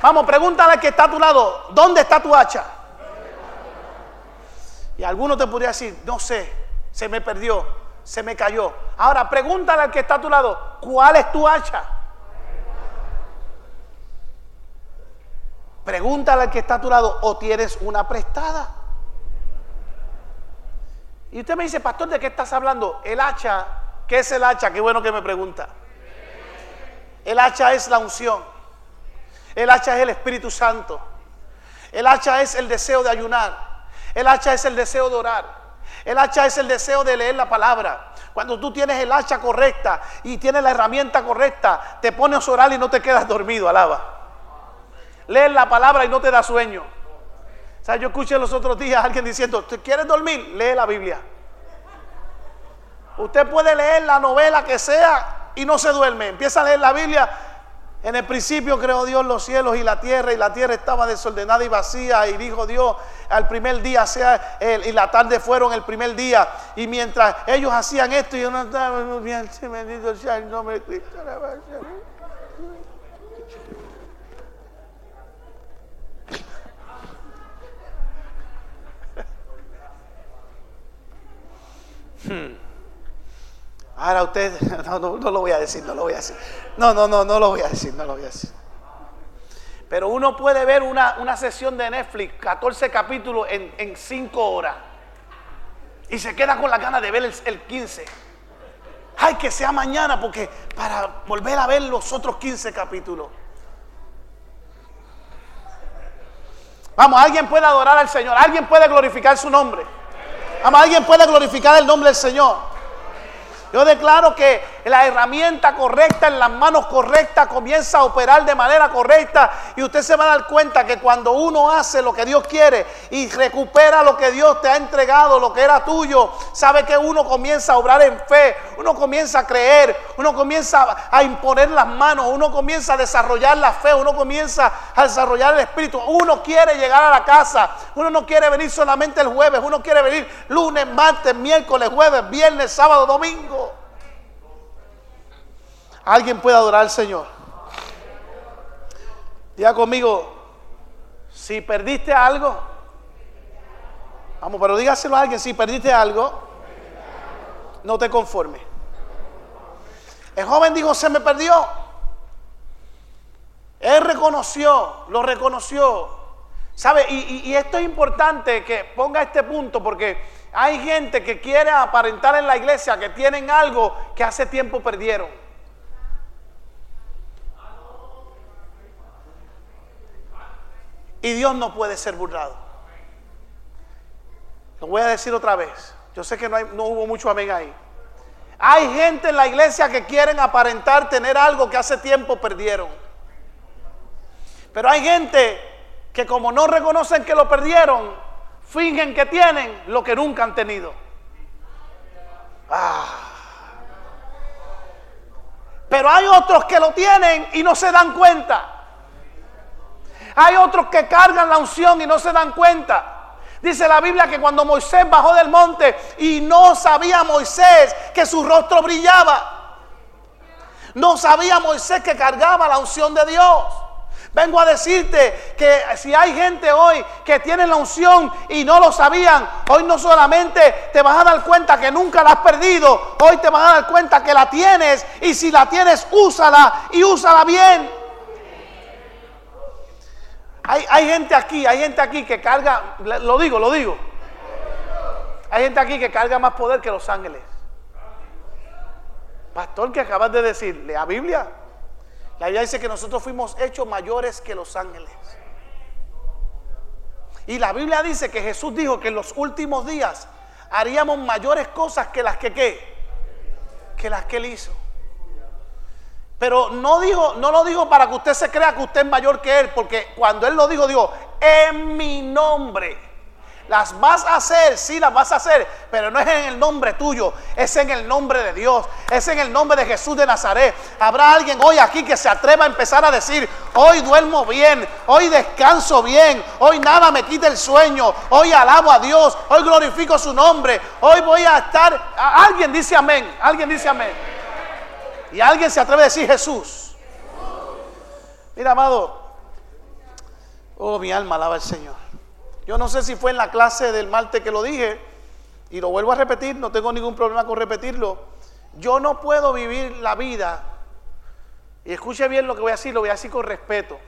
Vamos, pregúntale al que está a tu lado, ¿dónde está tu hacha? Y alguno te podría decir, no sé, se me perdió, se me cayó. Ahora, pregúntale al que está a tu lado, ¿cuál es tu hacha? Pregúntale al que está a tu lado, ¿o tienes una prestada? Y usted me dice, pastor, ¿de qué estás hablando? El hacha ¿Qué es el hacha? Qué bueno que me pregunta. El hacha es la unción. El hacha es el Espíritu Santo. El hacha es el deseo de ayunar. El hacha es el deseo de orar. El hacha es el deseo de leer la palabra. Cuando tú tienes el hacha correcta y tienes la herramienta correcta, te pones a orar y no te quedas dormido, alaba. Lees la palabra y no te da sueño. O sea, yo escuché los otros días a alguien diciendo, ¿quieres dormir? Lee la Biblia. Usted puede leer la novela que sea y no se duerme. Empieza a leer la Biblia. En el principio creó Dios los cielos y la tierra y la tierra estaba desordenada y vacía y dijo Dios al primer día sea el, y la tarde fueron el primer día y mientras ellos hacían esto yo no estaba bendito sea el nombre de Cristo. Hmm. Ahora usted, <laughs> no, no, lo voy a decir, no lo voy a decir. No, no, no, no lo voy a decir, no lo voy a decir. Pero uno puede ver una, una sesión de Netflix, 14 capítulos en, 5 horas. Y se queda con la gana de ver el, el 15. Ay, que sea mañana, porque para volver a ver los otros 15 capítulos. Vamos, alguien puede adorar al Señor, alguien puede glorificar su nombre. Vamos, alguien puede glorificar el nombre del Señor. Yo declaro que la herramienta correcta en las manos correctas comienza a operar de manera correcta y usted se va a dar cuenta que cuando uno hace lo que Dios quiere y recupera lo que Dios te ha entregado, lo que era tuyo, sabe que uno comienza a obrar en fe, uno comienza a creer, uno comienza a imponer las manos, uno comienza a desarrollar la fe, uno comienza a desarrollar el espíritu, uno quiere llegar a la casa, uno no quiere venir solamente el jueves, uno quiere venir lunes, martes, miércoles, jueves, viernes, sábado, domingo. Alguien puede adorar al Señor. Diga conmigo, si perdiste algo, vamos, pero dígaselo a alguien, si perdiste algo, no te conformes. El joven dijo, se me perdió. Él reconoció, lo reconoció. ¿Sabe? Y, y, esto es importante que ponga este punto porque hay gente que quiere aparentar en la iglesia que tienen algo que hace tiempo perdieron. Y Dios no puede ser burlado. Lo voy a decir otra vez. Yo sé que no, no hubo mucho amén ahí. Hay gente en la iglesia que quieren aparentar tener algo que hace tiempo perdieron. Pero hay gente que como no reconocen que lo perdieron, fingen que tienen lo que nunca han tenido. Ah. Pero hay otros que lo tienen y no se dan cuenta. Hay otros que cargan la unción y no se dan cuenta. Dice la Biblia que cuando Moisés bajó del monte y no sabía Moisés que su rostro brillaba. No sabía Moisés que cargaba la unción de Dios. Vengo a decirte que si hay gente hoy que tiene la unción y no lo sabían, hoy no solamente te vas a dar cuenta que nunca la has perdido, hoy te vas a dar cuenta que la tienes y si la tienes, úsala y úsala bien. Hay, gente aquí, hay gente aquí que carga, lo digo, lo digo. Hay gente aquí que carga más poder que los ángeles. Pastor, que acabas de decir, lea Biblia. La Biblia dice que nosotros fuimos hechos mayores que los ángeles. Y la Biblia dice que Jesús dijo que en los últimos días haríamos mayores cosas que las que qué, que las que él hizo. Pero no dijo, no lo dijo para que usted se crea que usted es mayor que él, porque cuando él lo dijo, dijo, en mi nombre. Las vas a hacer, sí las vas a hacer, pero no es en el nombre tuyo, es en el nombre de Dios, es en el nombre de Jesús de Nazaret. Habrá alguien hoy aquí que se atreva a empezar a decir, hoy duermo bien, hoy descanso bien, hoy nada me quita el sueño, hoy alabo a Dios, hoy glorifico su nombre, hoy voy a estar... Alguien dice amén, alguien dice amén. Y alguien se atreve a decir Jesús. Mira, amado. Oh, mi alma alaba al Señor. Yo no sé si fue en la clase del martes que lo dije. Y lo vuelvo a repetir, no tengo ningún problema con repetirlo. Yo no puedo vivir la vida. Y escuche bien lo que voy a decir, lo voy a decir con respeto.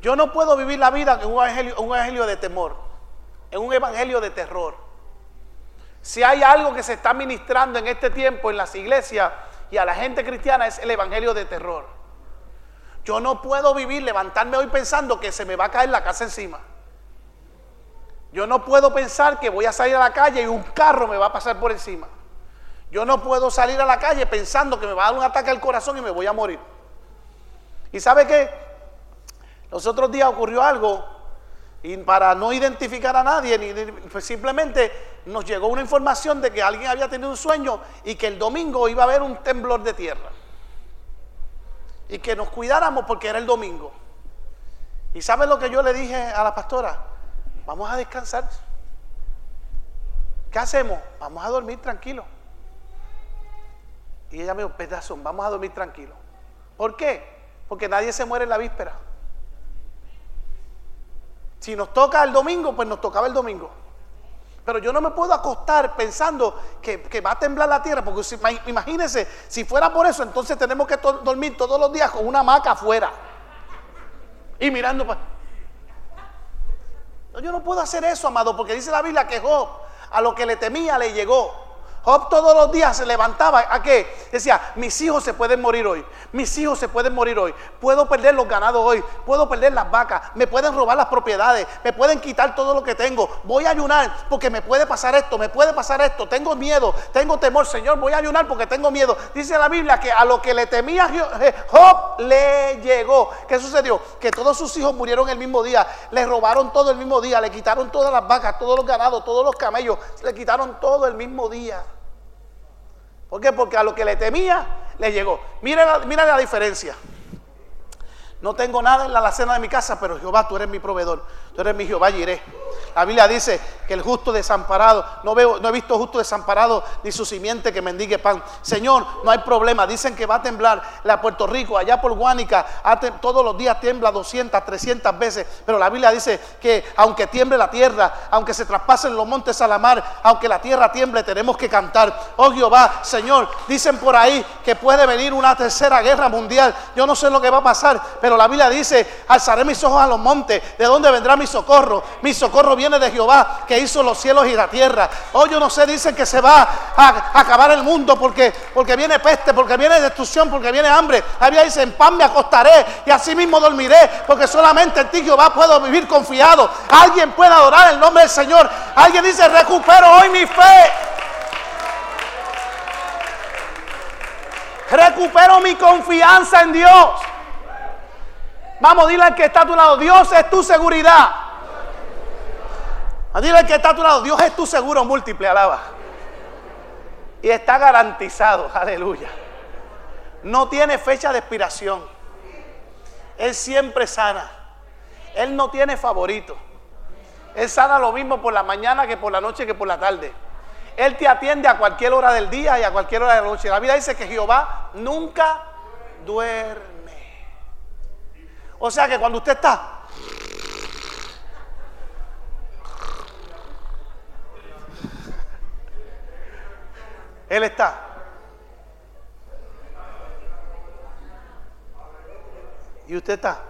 Yo no puedo vivir la vida en un evangelio, un evangelio de temor, en un evangelio de terror. Si hay algo que se está ministrando en este tiempo en las iglesias y a la gente cristiana es el evangelio de terror. Yo no puedo vivir, levantarme hoy pensando que se me va a caer la casa encima. Yo no puedo pensar que voy a salir a la calle y un carro me va a pasar por encima. Yo no puedo salir a la calle pensando que me va a dar un ataque al corazón y me voy a morir. ¿Y sabe qué? Los otros días ocurrió algo Y para no identificar a nadie, ni, pues simplemente nos llegó una información de que alguien había tenido un sueño y que el domingo iba a haber un temblor de tierra. Y que nos cuidáramos porque era el domingo. ¿Y sabe lo que yo le dije a la pastora? Vamos a descansar. ¿Qué hacemos? Vamos a dormir tranquilo. Y ella me dijo, pedazo, vamos a dormir tranquilo. ¿Por qué? Porque nadie se muere en la víspera. Si nos toca el domingo, pues nos tocaba el domingo. Pero yo no me puedo acostar pensando que, va a temblar la tierra, porque si, imagínense, si fuera por eso, entonces tenemos que dormir todos los días con una hamaca afuera. Y mirando yo no puedo hacer eso, amado, porque dice la Biblia que Job a lo que le temía le llegó. Job todos los días se levantaba a qué? Decía, mis hijos se pueden morir hoy, mis hijos se pueden morir hoy, puedo perder los ganados hoy, puedo perder las vacas, me pueden robar las propiedades, me pueden quitar todo lo que tengo, voy a ayunar porque me puede pasar esto, me puede pasar esto, tengo miedo, tengo temor, Señor, voy a ayunar porque tengo miedo. Dice la Biblia que a lo que le temía Job le llegó. ¿Qué sucedió? Que todos sus hijos murieron el mismo día, le robaron todo el mismo día, le quitaron todas las vacas, todos los ganados, todos los camellos, le quitaron todo el mismo día. ¿Por qué? Porque a lo que le temía, le llegó. Mira, mira la diferencia. No tengo nada en la alacena de mi casa, pero Jehová, tú eres mi proveedor. Tú eres mi Jehová iré. La Biblia dice que el justo desamparado, no veo, no he visto justo desamparado ni su simiente que mendigue pan. Señor, no hay problema. Dicen que va a temblar la Puerto Rico, allá por Guánica, todos los días tiembla 200, 300 veces. Pero la Biblia dice que aunque tiemble la tierra, aunque se traspasen los montes a la mar, aunque la tierra tiemble, tenemos que cantar. Oh Jehová, Señor, dicen por ahí que puede venir una tercera guerra mundial. Yo no sé lo que va a pasar, pero la Biblia dice, alzaré mis ojos a los montes. ¿De dónde vendrá mi socorro? Mi socorro viene de Jehová que hizo los cielos y la tierra. Hoy yo no sé, dicen que se va a, acabar el mundo porque, porque viene peste, porque viene destrucción, porque viene hambre. Había dice, en pan me acostaré y así mismo dormiré, porque solamente en ti Jehová puedo vivir confiado. Alguien puede adorar el nombre del Señor. Alguien dice, recupero hoy mi fe. Recupero mi confianza en Dios. Vamos, dile al que está a tu lado, Dios es tu seguridad. Dile al que está a tu lado, Dios es tu seguro múltiple, alaba. Y está garantizado, aleluya. No tiene fecha de expiración. Él siempre sana. Él no tiene favorito. Él sana lo mismo por la mañana que por la noche que por la tarde. Él te atiende a cualquier hora del día y a cualquier hora de la noche. La Biblia dice que Jehová nunca duerme. O sea que cuando usted está Él está. Y usted está.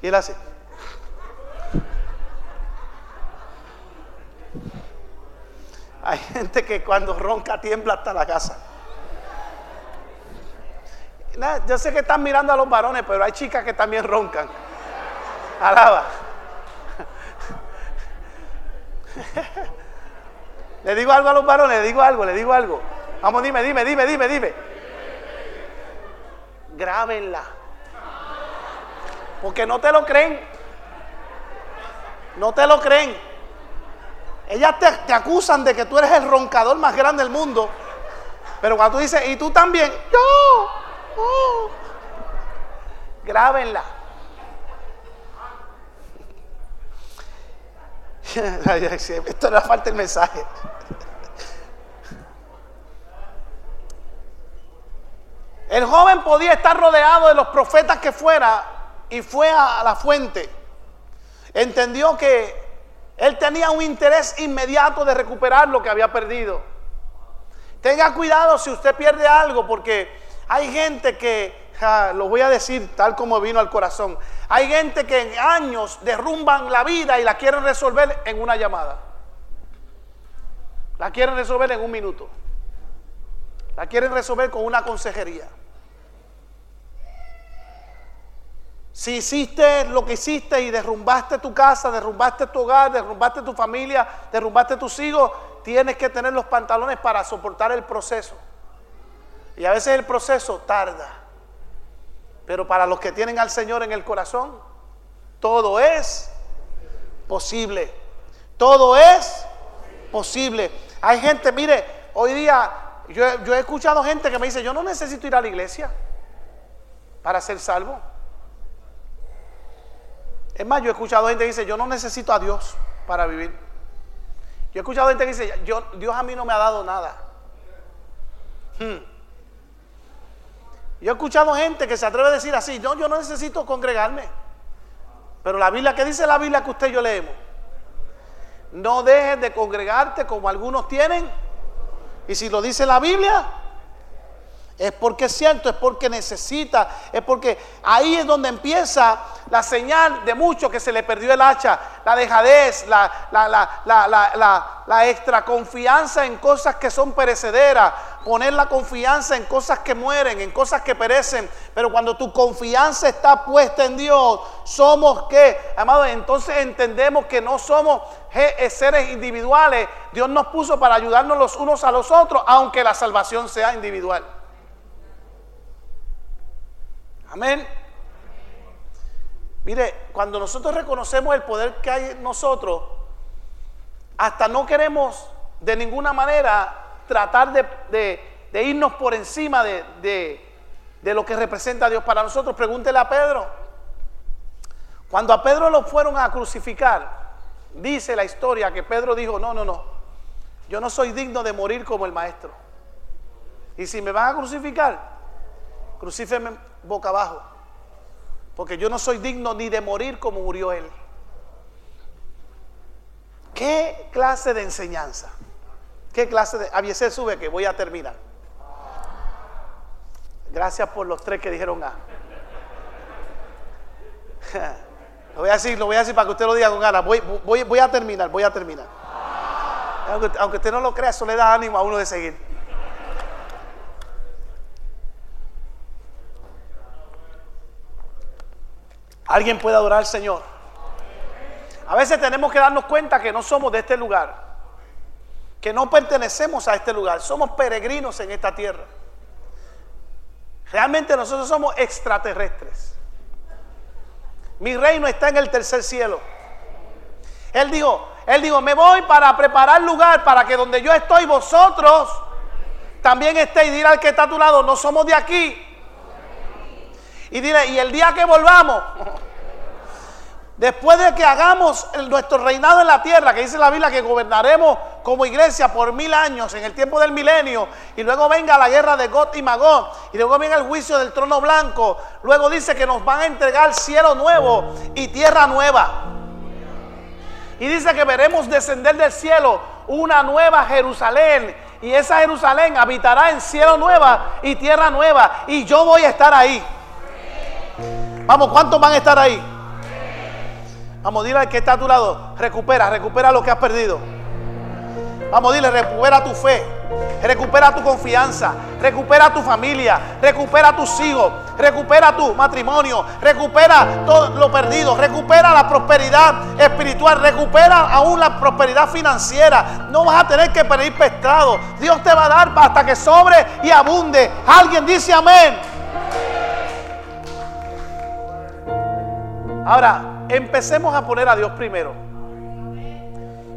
Y él hace. Hay gente que cuando ronca tiembla hasta la casa. Yo sé que están mirando a los varones, pero hay chicas que también roncan. Alaba. <laughs> Le digo algo a los varones, le digo algo, le digo algo. Vamos, dime, dime, dime, dime, dime. Grábenla. Porque no te lo creen. No te lo creen. Ellas te, acusan de que tú eres el roncador más grande del mundo. Pero cuando tú dices, y tú también, yo. Oh". Grábenla. <laughs> Esto no falta el mensaje. El joven podía estar rodeado de los profetas que fuera y fue a la fuente. Entendió que él tenía un interés inmediato de recuperar lo que había perdido. Tenga cuidado si usted pierde algo, porque hay gente que, lo voy a decir tal como vino al corazón, hay gente que en años derrumban la vida y la quieren resolver en una llamada. La quieren resolver en un minuto. La quieren resolver con una consejería. Si hiciste lo que hiciste y derrumbaste tu casa, derrumbaste tu hogar, derrumbaste tu familia, derrumbaste tus hijos, tienes que tener los pantalones para soportar el proceso. Y a veces el proceso tarda. Pero para los que tienen al Señor en el corazón, todo es posible. Todo es posible. Hay gente, mire, hoy día yo, yo he escuchado gente que me dice, yo no necesito ir a la iglesia para ser salvo. Es más, yo he escuchado gente que dice, yo no necesito a Dios para vivir. Yo he escuchado gente que dice, yo, Dios a mí no me ha dado nada. Hmm. Yo he escuchado gente que se atreve a decir así, no, yo no necesito congregarme. Pero la Biblia, ¿qué dice la Biblia que usted y yo leemos? No dejes de congregarte como algunos tienen. Y si lo dice la Biblia, es porque es cierto, es porque necesita, es porque ahí es donde empieza la señal de muchos que se le perdió el hacha, la dejadez, la, la, la, extra confianza en cosas que son perecederas, poner la confianza en cosas que mueren, en cosas que perecen. Pero cuando tu confianza está puesta en Dios, somos que, amados, entonces entendemos que no somos eh, seres individuales. Dios nos puso para ayudarnos los unos a los otros, aunque la salvación sea individual. Amén. Mire, cuando nosotros reconocemos el poder que hay en nosotros, hasta no queremos de ninguna manera tratar de, irnos por encima de, lo que representa Dios para nosotros. Pregúntele a Pedro. Cuando a Pedro lo fueron a crucificar, dice la historia que Pedro dijo, no, no, no, yo no soy digno de morir como el maestro. Y si me van a crucificar, crucífeme boca abajo, porque yo no soy digno ni de morir como murió él. ¿Qué clase de enseñanza? ¿Qué clase de... Avieser sube que voy a terminar. Gracias por los tres que dijeron A. <laughs> Lo voy a decir, lo voy a decir para que usted lo diga con ganas. Voy, voy, a terminar, voy a terminar. Aunque, aunque usted no lo crea, eso le da ánimo a uno de seguir. Alguien puede adorar al Señor. A veces tenemos que darnos cuenta que no somos de este lugar, que no pertenecemos a este lugar, somos peregrinos en esta tierra. Realmente nosotros somos extraterrestres. Mi reino está en el tercer cielo. Él dijo, él dijo, me voy para preparar lugar para que donde yo estoy vosotros también estéis. Dile al que está a tu lado, no somos de aquí, y dile, y el día que volvamos, después de que hagamos nuestro reinado en la tierra, que dice la Biblia que gobernaremos como iglesia por mil años en el tiempo del milenio, y luego venga la guerra de Got y Magog, y luego venga el juicio del trono blanco, luego dice que nos van a entregar cielo nuevo y tierra nueva. Y dice que veremos descender del cielo una nueva Jerusalén. Y esa Jerusalén habitará en cielo nueva y tierra nueva. Y yo voy a estar ahí. Vamos, ¿cuántos van a estar ahí? Vamos, dile al que está a tu lado, recupera, recupera lo que has perdido. Vamos, dile, recupera tu fe, recupera tu confianza, recupera tu familia, recupera tus hijos, recupera tu matrimonio, recupera todo lo perdido, recupera la prosperidad espiritual, recupera aún la prosperidad financiera. No vas a tener que pedir prestado. Dios te va a dar hasta que sobre y abunde. Alguien dice amén. Ahora, empecemos a poner a Dios primero.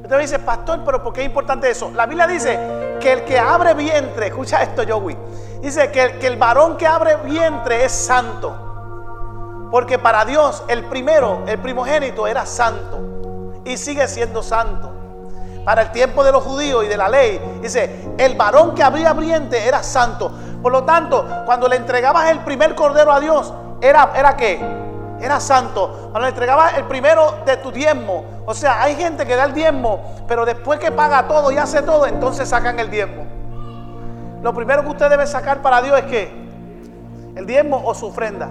Usted me dice, pastor, pero ¿por qué es importante eso? La Biblia dice que el que abre vientre, escucha esto, Joey, dice que, que el varón que abre vientre es santo. Porque para Dios el primero, el primogénito era santo y sigue siendo santo. Para el tiempo de los judíos y de la ley, dice, el varón que abría vientre era santo. Por lo tanto, cuando le entregabas el primer cordero a Dios, era, era qué? Era santo. Cuando le entregaba el primero de tu diezmo. O sea, hay gente que da el diezmo, pero después que paga todo y hace todo, entonces sacan el diezmo. Lo primero que usted debe sacar para Dios es que el diezmo o su ofrenda.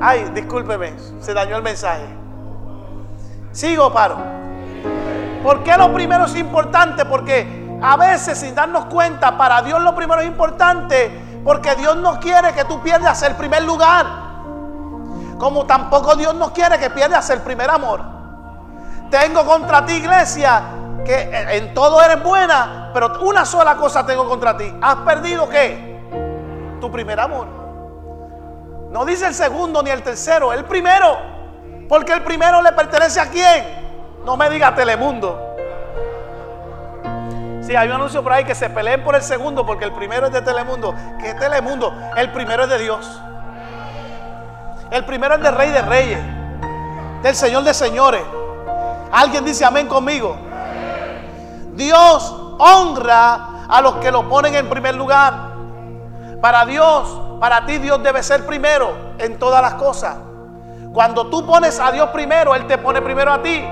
Ay, discúlpeme, se dañó el mensaje. Sigo, paro. ¿Por qué lo primero es importante? Porque a veces sin darnos cuenta, para Dios lo primero es importante porque Dios no quiere que tú pierdas el primer lugar. Como tampoco Dios nos quiere que pierdas el primer amor. Tengo contra ti, iglesia, que en todo eres buena, pero una sola cosa tengo contra ti. ¿Has perdido qué? Tu primer amor. No dice el segundo ni el tercero, el primero. Porque el primero le pertenece a quién? No me diga Telemundo. Si hay un anuncio por ahí que se peleen por el segundo porque el primero es de Telemundo. ¿Qué Telemundo? El primero es de Dios. El primero es del Rey de Reyes. Del Señor de Señores. Alguien dice amén conmigo. Dios honra a los que lo ponen en primer lugar. Para Dios, para ti Dios debe ser primero en todas las cosas. Cuando tú pones a Dios primero, Él te pone primero a ti.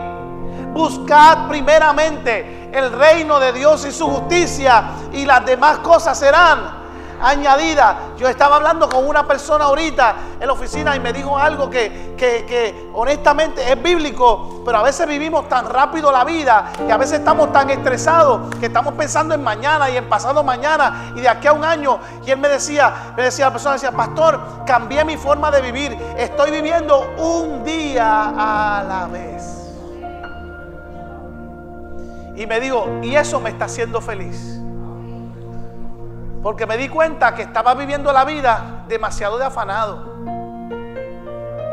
Buscad primeramente el reino de Dios y su justicia y las demás cosas serán añadidas. Yo estaba hablando con una persona ahorita en la oficina y me dijo algo que, que, honestamente es bíblico, pero a veces vivimos tan rápido la vida y a veces estamos tan estresados que estamos pensando en mañana y en pasado mañana y de aquí a un año. Y él me decía, me decía la persona, decía, pastor, cambié mi forma de vivir, estoy viviendo un día a la vez. Y me dijo, y eso me está haciendo feliz. Porque me di cuenta que estaba viviendo la vida demasiado de afanado.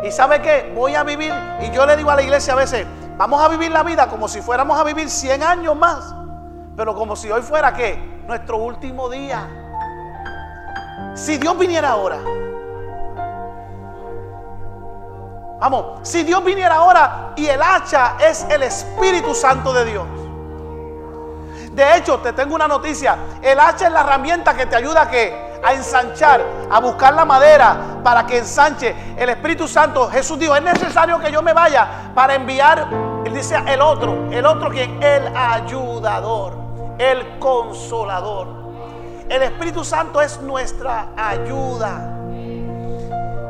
Y sabe qué, voy a vivir, y yo le digo a la iglesia a veces, vamos a vivir la vida como si fuéramos a vivir 100 años más. Pero como si hoy fuera qué, nuestro último día. Si Dios viniera ahora. Vamos, si Dios viniera ahora y el hacha es el Espíritu Santo de Dios. De hecho, te tengo una noticia. El hacha es la herramienta que te ayuda a, a ensanchar, a buscar la madera para que ensanche. El Espíritu Santo, Jesús dijo, es necesario que yo me vaya para enviar, él dice, el otro, el otro quien, el ayudador, el consolador. El Espíritu Santo es nuestra ayuda.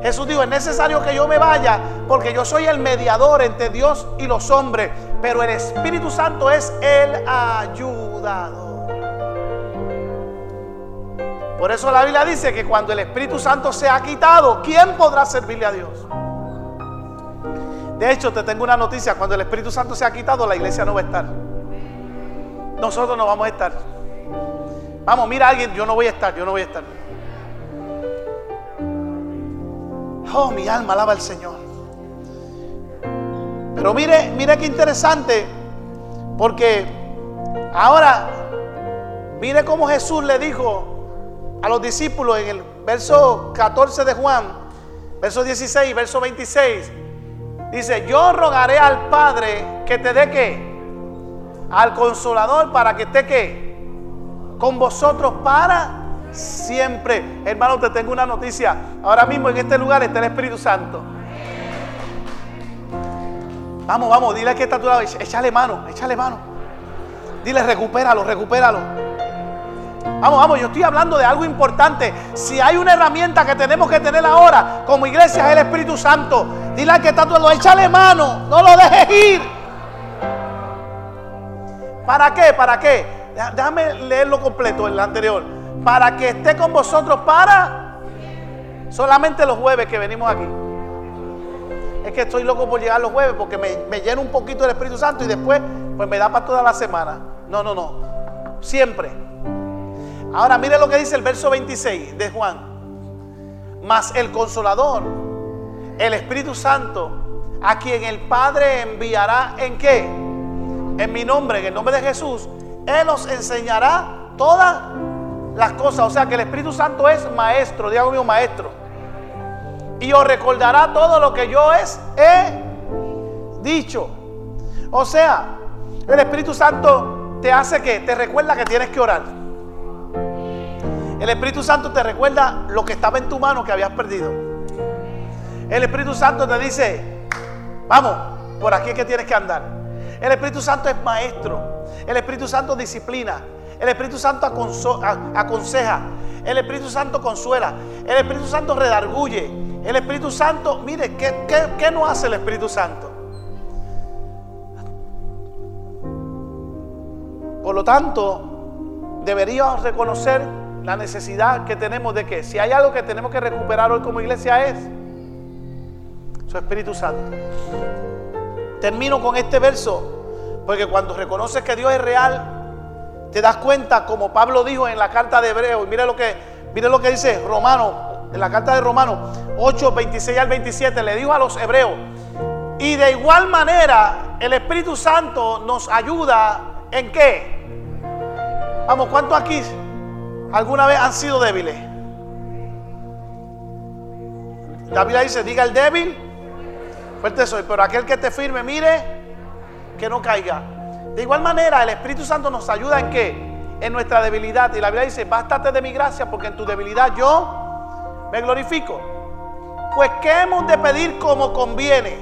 Jesús dijo, es necesario que yo me vaya porque yo soy el mediador entre Dios y los hombres, pero el Espíritu Santo es el ayudador. Por eso la Biblia dice que cuando el Espíritu Santo se ha quitado, ¿quién podrá servirle a Dios? De hecho, te tengo una noticia, cuando el Espíritu Santo se ha quitado, la iglesia no va a estar. Nosotros no vamos a estar. Vamos, mira a alguien, yo no voy a estar, yo no voy a estar. Oh, mi alma alaba al Señor. Pero mire, mire qué interesante, porque ahora, mire cómo Jesús le dijo a los discípulos en el verso 14 de Juan, verso 16 y verso 26, dice, yo rogaré al Padre que te dé qué, al consolador para que esté qué, con vosotros para siempre. Hermano, te tengo una noticia. Ahora mismo en este lugar está el Espíritu Santo. Vamos, vamos, dile que está tu lado, échale mano, échale mano. Dile, recupéralo, recupéralo. Vamos, vamos, yo estoy hablando de algo importante. Si hay una herramienta que tenemos que tener ahora como iglesia es el Espíritu Santo. Dile que está a tu lado, échale mano, no lo dejes ir. ¿Para qué? ¿Para qué? Déjame leerlo completo, el anterior para que esté con vosotros para solamente los jueves que venimos aquí. Es que estoy loco por llegar los jueves porque me, me un poquito del Espíritu Santo y después pues me da para toda la semana. No, no, no. Siempre. Ahora mire lo que dice el verso 26 de Juan. Mas el consolador, el Espíritu Santo, a quien el Padre enviará en qué? En mi nombre, en el nombre de Jesús, Él os enseñará todas las cosas. O sea que el Espíritu Santo es maestro, digo mío, maestro. Y os recordará todo lo que yo es, he dicho. O sea, el Espíritu Santo te hace que te recuerda que tienes que orar. El Espíritu Santo te recuerda lo que estaba en tu mano que habías perdido. El Espíritu Santo te dice, vamos, por aquí es que tienes que andar. El Espíritu Santo es maestro. El Espíritu Santo disciplina. El Espíritu Santo aconseja. El Espíritu Santo consuela. El Espíritu Santo redarguye. El Espíritu Santo, mire, ¿qué, qué, no hace el Espíritu Santo? Por lo tanto, deberíamos reconocer la necesidad que tenemos de que si hay algo que tenemos que recuperar hoy como iglesia es su Espíritu Santo. Termino con este verso, porque cuando reconoces que Dios es real, te das cuenta, como Pablo dijo en la carta de Hebreo, y mire lo que, mire lo que dice Romano, en la carta de Romano 8, 26 al 27, le dijo a los hebreos, Y de igual manera, el Espíritu Santo nos ayuda en qué? Vamos, ¿cuántos aquí alguna vez han sido débiles? La Biblia dice, diga el débil, fuerte soy, pero aquel que te firme, mire, que no caiga. De igual manera, el Espíritu Santo nos ayuda en qué? En nuestra debilidad. Y la Biblia dice, bástate de mi gracia porque en tu debilidad yo me glorifico. Pues, ¿qué hemos de pedir como conviene?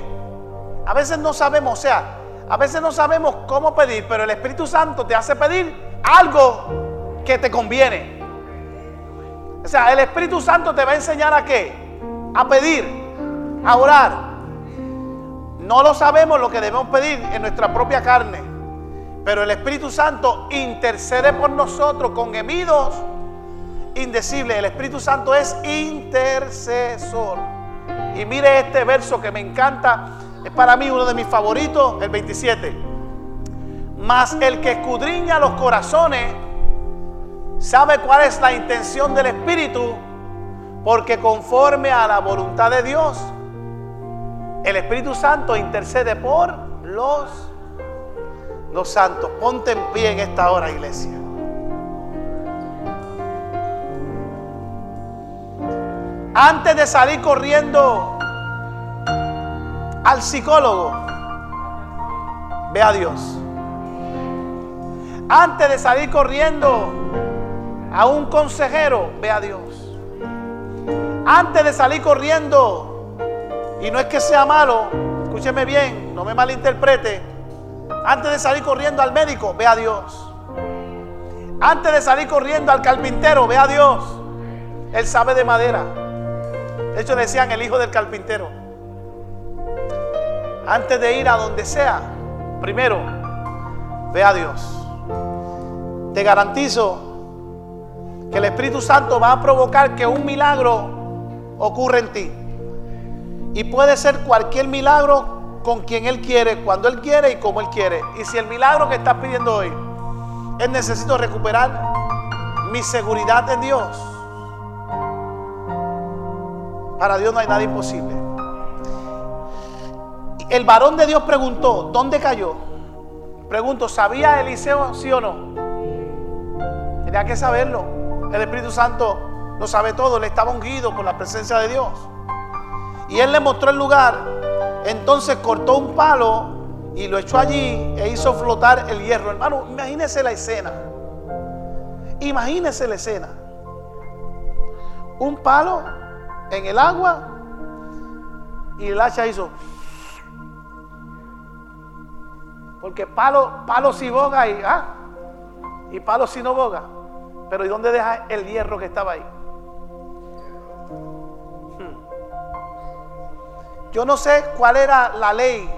A veces no sabemos, o sea, a veces no sabemos cómo pedir, pero el Espíritu Santo te hace pedir algo que te conviene. O sea, el Espíritu Santo te va a enseñar a qué? a pedir, a orar. No lo sabemos lo que debemos pedir en nuestra propia carne, pero el Espíritu Santo intercede por nosotros con gemidos indecibles. El Espíritu Santo es intercesor. Y mire este verso que me encanta, es para mí uno de mis favoritos, el 27. Mas el que escudriña los corazones sabe cuál es la intención del Espíritu porque conforme a la voluntad de Dios, el Espíritu Santo intercede por los, los santos. Ponte en pie en esta hora, iglesia. Antes de salir corriendo al psicólogo, ve a Dios. Antes de salir corriendo a un consejero, ve a Dios. Antes de salir corriendo, y no es que sea malo, escúcheme bien, no me malinterprete. Antes de salir corriendo al médico, ve a Dios. Antes de salir corriendo al carpintero, ve a Dios. Él sabe de madera. De hecho, decían el hijo del carpintero. Antes de ir a donde sea, primero, ve a Dios. Te garantizo que el Espíritu Santo va a provocar que un milagro ocurre en ti. Y puede ser cualquier milagro con quien Él quiere, cuando Él quiere y como Él quiere. Y si el milagro que estás pidiendo hoy es necesito recuperar mi seguridad en Dios. Para Dios no hay nada imposible. El varón de Dios preguntó, ¿dónde cayó? Pregunto, ¿sabía Eliseo sí o no? Tenía que saberlo. El Espíritu Santo lo sabe todo, él estaba ungido por la presencia de Dios. Y él le mostró el lugar, entonces cortó un palo y lo echó allí e hizo flotar el hierro. Hermano, imagínese la escena. Imagínese la escena. Un palo en el agua y el hacha hizo. Porque palo, palo si boga y, ah, y palo si no boga. Pero ¿y dónde deja el hierro que estaba ahí? Yo no sé cuál era la ley,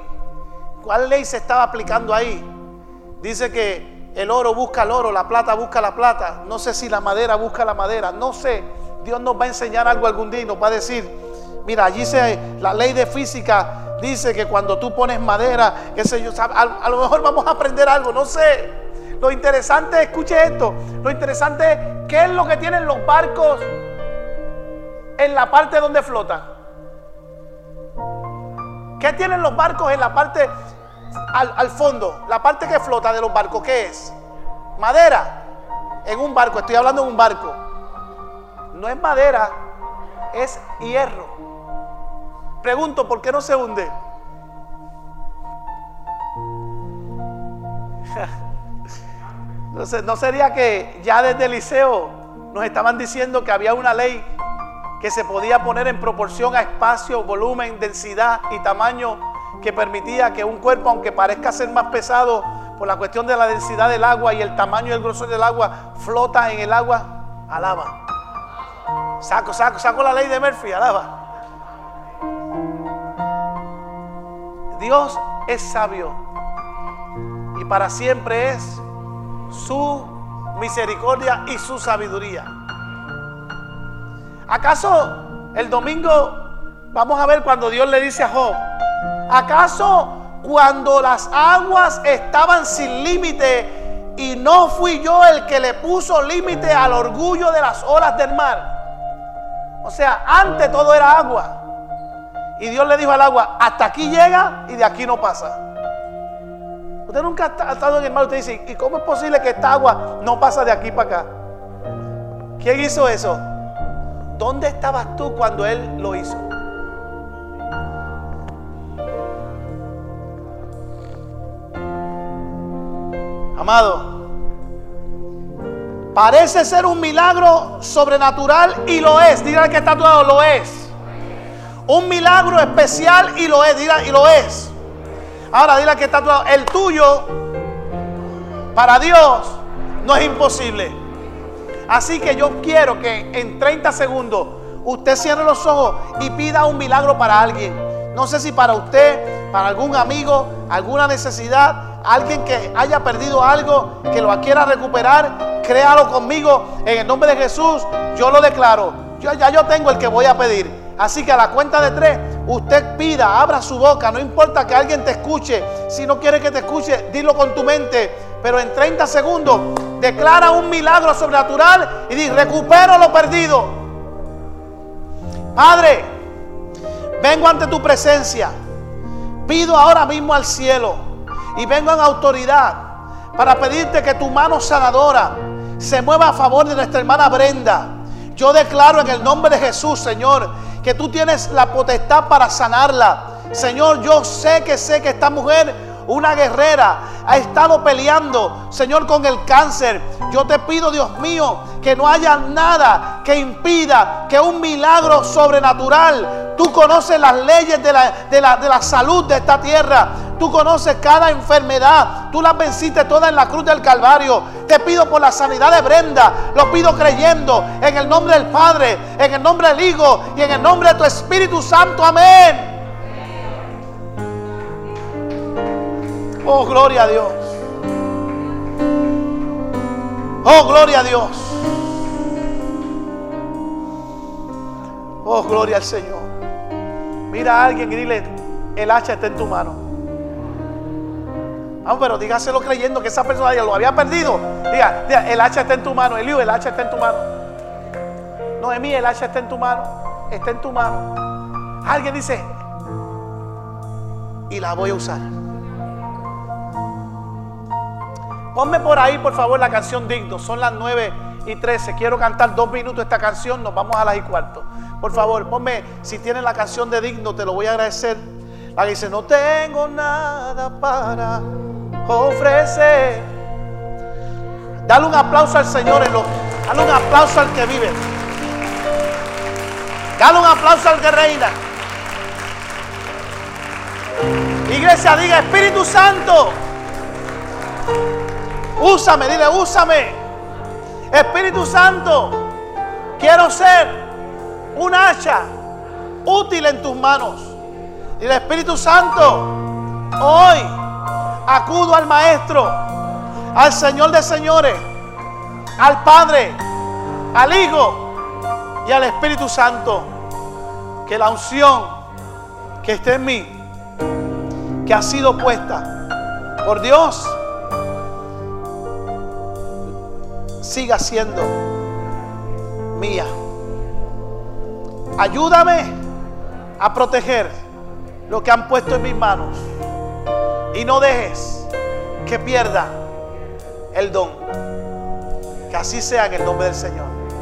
cuál ley se estaba aplicando ahí. Dice que el oro busca el oro, la plata busca la plata. No sé si la madera busca la madera, no sé. Dios nos va a enseñar algo algún día y nos va a decir, mira, allí se, la ley de física dice que cuando tú pones madera, qué sé yo, a, lo mejor vamos a aprender algo, no sé. Lo interesante, escuche esto, lo interesante es qué es lo que tienen los barcos en la parte donde flotan. ¿Qué tienen los barcos en la parte al, fondo? La parte que flota de los barcos, ¿qué es? Madera. En un barco, estoy hablando de un barco. No es madera, es hierro. Pregunto, ¿por qué no se hunde? <laughs> no, ¿No sería que ya desde el liceo nos estaban diciendo que había una ley que se podía poner en proporción a espacio, volumen, densidad y tamaño que permitía que un cuerpo, aunque parezca ser más pesado por la cuestión de la densidad del agua y el tamaño y el grosor del agua, flota en el agua, alaba. Saco, saco, saco la ley de Murphy, alaba. Dios es sabio y para siempre es su misericordia y su sabiduría. ¿Acaso el domingo vamos a ver cuando Dios le dice a Job, ¿acaso cuando las aguas estaban sin límite y no fui yo el que le puso límite al orgullo de las olas del mar? O sea, antes todo era agua. Y Dios le dijo al agua, hasta aquí llega y de aquí no pasa. Usted nunca ha estado en el mar, usted dice, ¿y cómo es posible que esta agua no pasa de aquí para acá? ¿Quién hizo eso? ¿Dónde estabas tú cuando Él lo hizo? Amado, parece ser un milagro sobrenatural y lo es. Dígale que está lado, lo es. Un milagro especial y lo es, y lo es. Ahora dile que está lado, el tuyo para Dios no es imposible. Así que yo quiero que en 30 segundos usted cierre los ojos y pida un milagro para alguien. No sé si para usted, para algún amigo, alguna necesidad, alguien que haya perdido algo, que lo quiera recuperar, créalo conmigo en el nombre de Jesús. Yo lo declaro. Yo, ya yo tengo el que voy a pedir. Así que a la cuenta de tres, usted pida, abra su boca. No importa que alguien te escuche. Si no quiere que te escuche, dilo con tu mente. Pero en 30 segundos, declara un milagro sobrenatural y di, recupero lo perdido. Padre, vengo ante tu presencia. Pido ahora mismo al cielo y vengo en autoridad para pedirte que tu mano sanadora se mueva a favor de nuestra hermana Brenda. Yo declaro en el nombre de Jesús, Señor, que tú tienes la potestad para sanarla. Señor, yo sé que sé que esta mujer, una guerrera, ha estado peleando, Señor, con el cáncer. Yo te pido, Dios mío, que no haya nada que impida que un milagro sobrenatural. Tú conoces las leyes de la, de la, de la salud de esta tierra. Tú conoces cada enfermedad. Tú las venciste todas en la cruz del Calvario. Te pido por la sanidad de Brenda. Lo pido creyendo en el nombre del Padre, en el nombre del Hijo y en el nombre de tu Espíritu Santo. Amén. Oh, gloria a Dios. Oh, gloria a Dios. Oh, gloria al Señor. Mira a alguien y dile, el hacha está en tu mano. Vamos, pero dígaselo creyendo que esa persona ya lo había perdido. Diga, diga, el hacha está en tu mano. Elío, el hacha está en tu mano. No, Noemí, el hacha está en tu mano. Está en tu mano. Alguien dice, y la voy a usar. Ponme por ahí, por favor, la canción Digno. Son las 9 y 13. Quiero cantar dos minutos esta canción. Nos vamos a las y cuarto. Por favor, ponme, si tienes la canción de Digno, te lo voy a agradecer. La que dice, no tengo nada para ofrecer. Dale un aplauso al Señor. En dale un aplauso al que vive. Dale un aplauso al que reina. Iglesia, diga Espíritu Santo. Úsame, dile, úsame. Espíritu Santo, quiero ser un hacha útil en tus manos. Dile, Espíritu Santo, hoy acudo al Maestro, al Señor de señores, al Padre, al Hijo y al Espíritu Santo. Que la unción que esté en mí, que ha sido puesta por Dios, siga siendo mía. Ayúdame a proteger lo que han puesto en mis manos y no dejes que pierda el don. Que así sea en el nombre del Señor.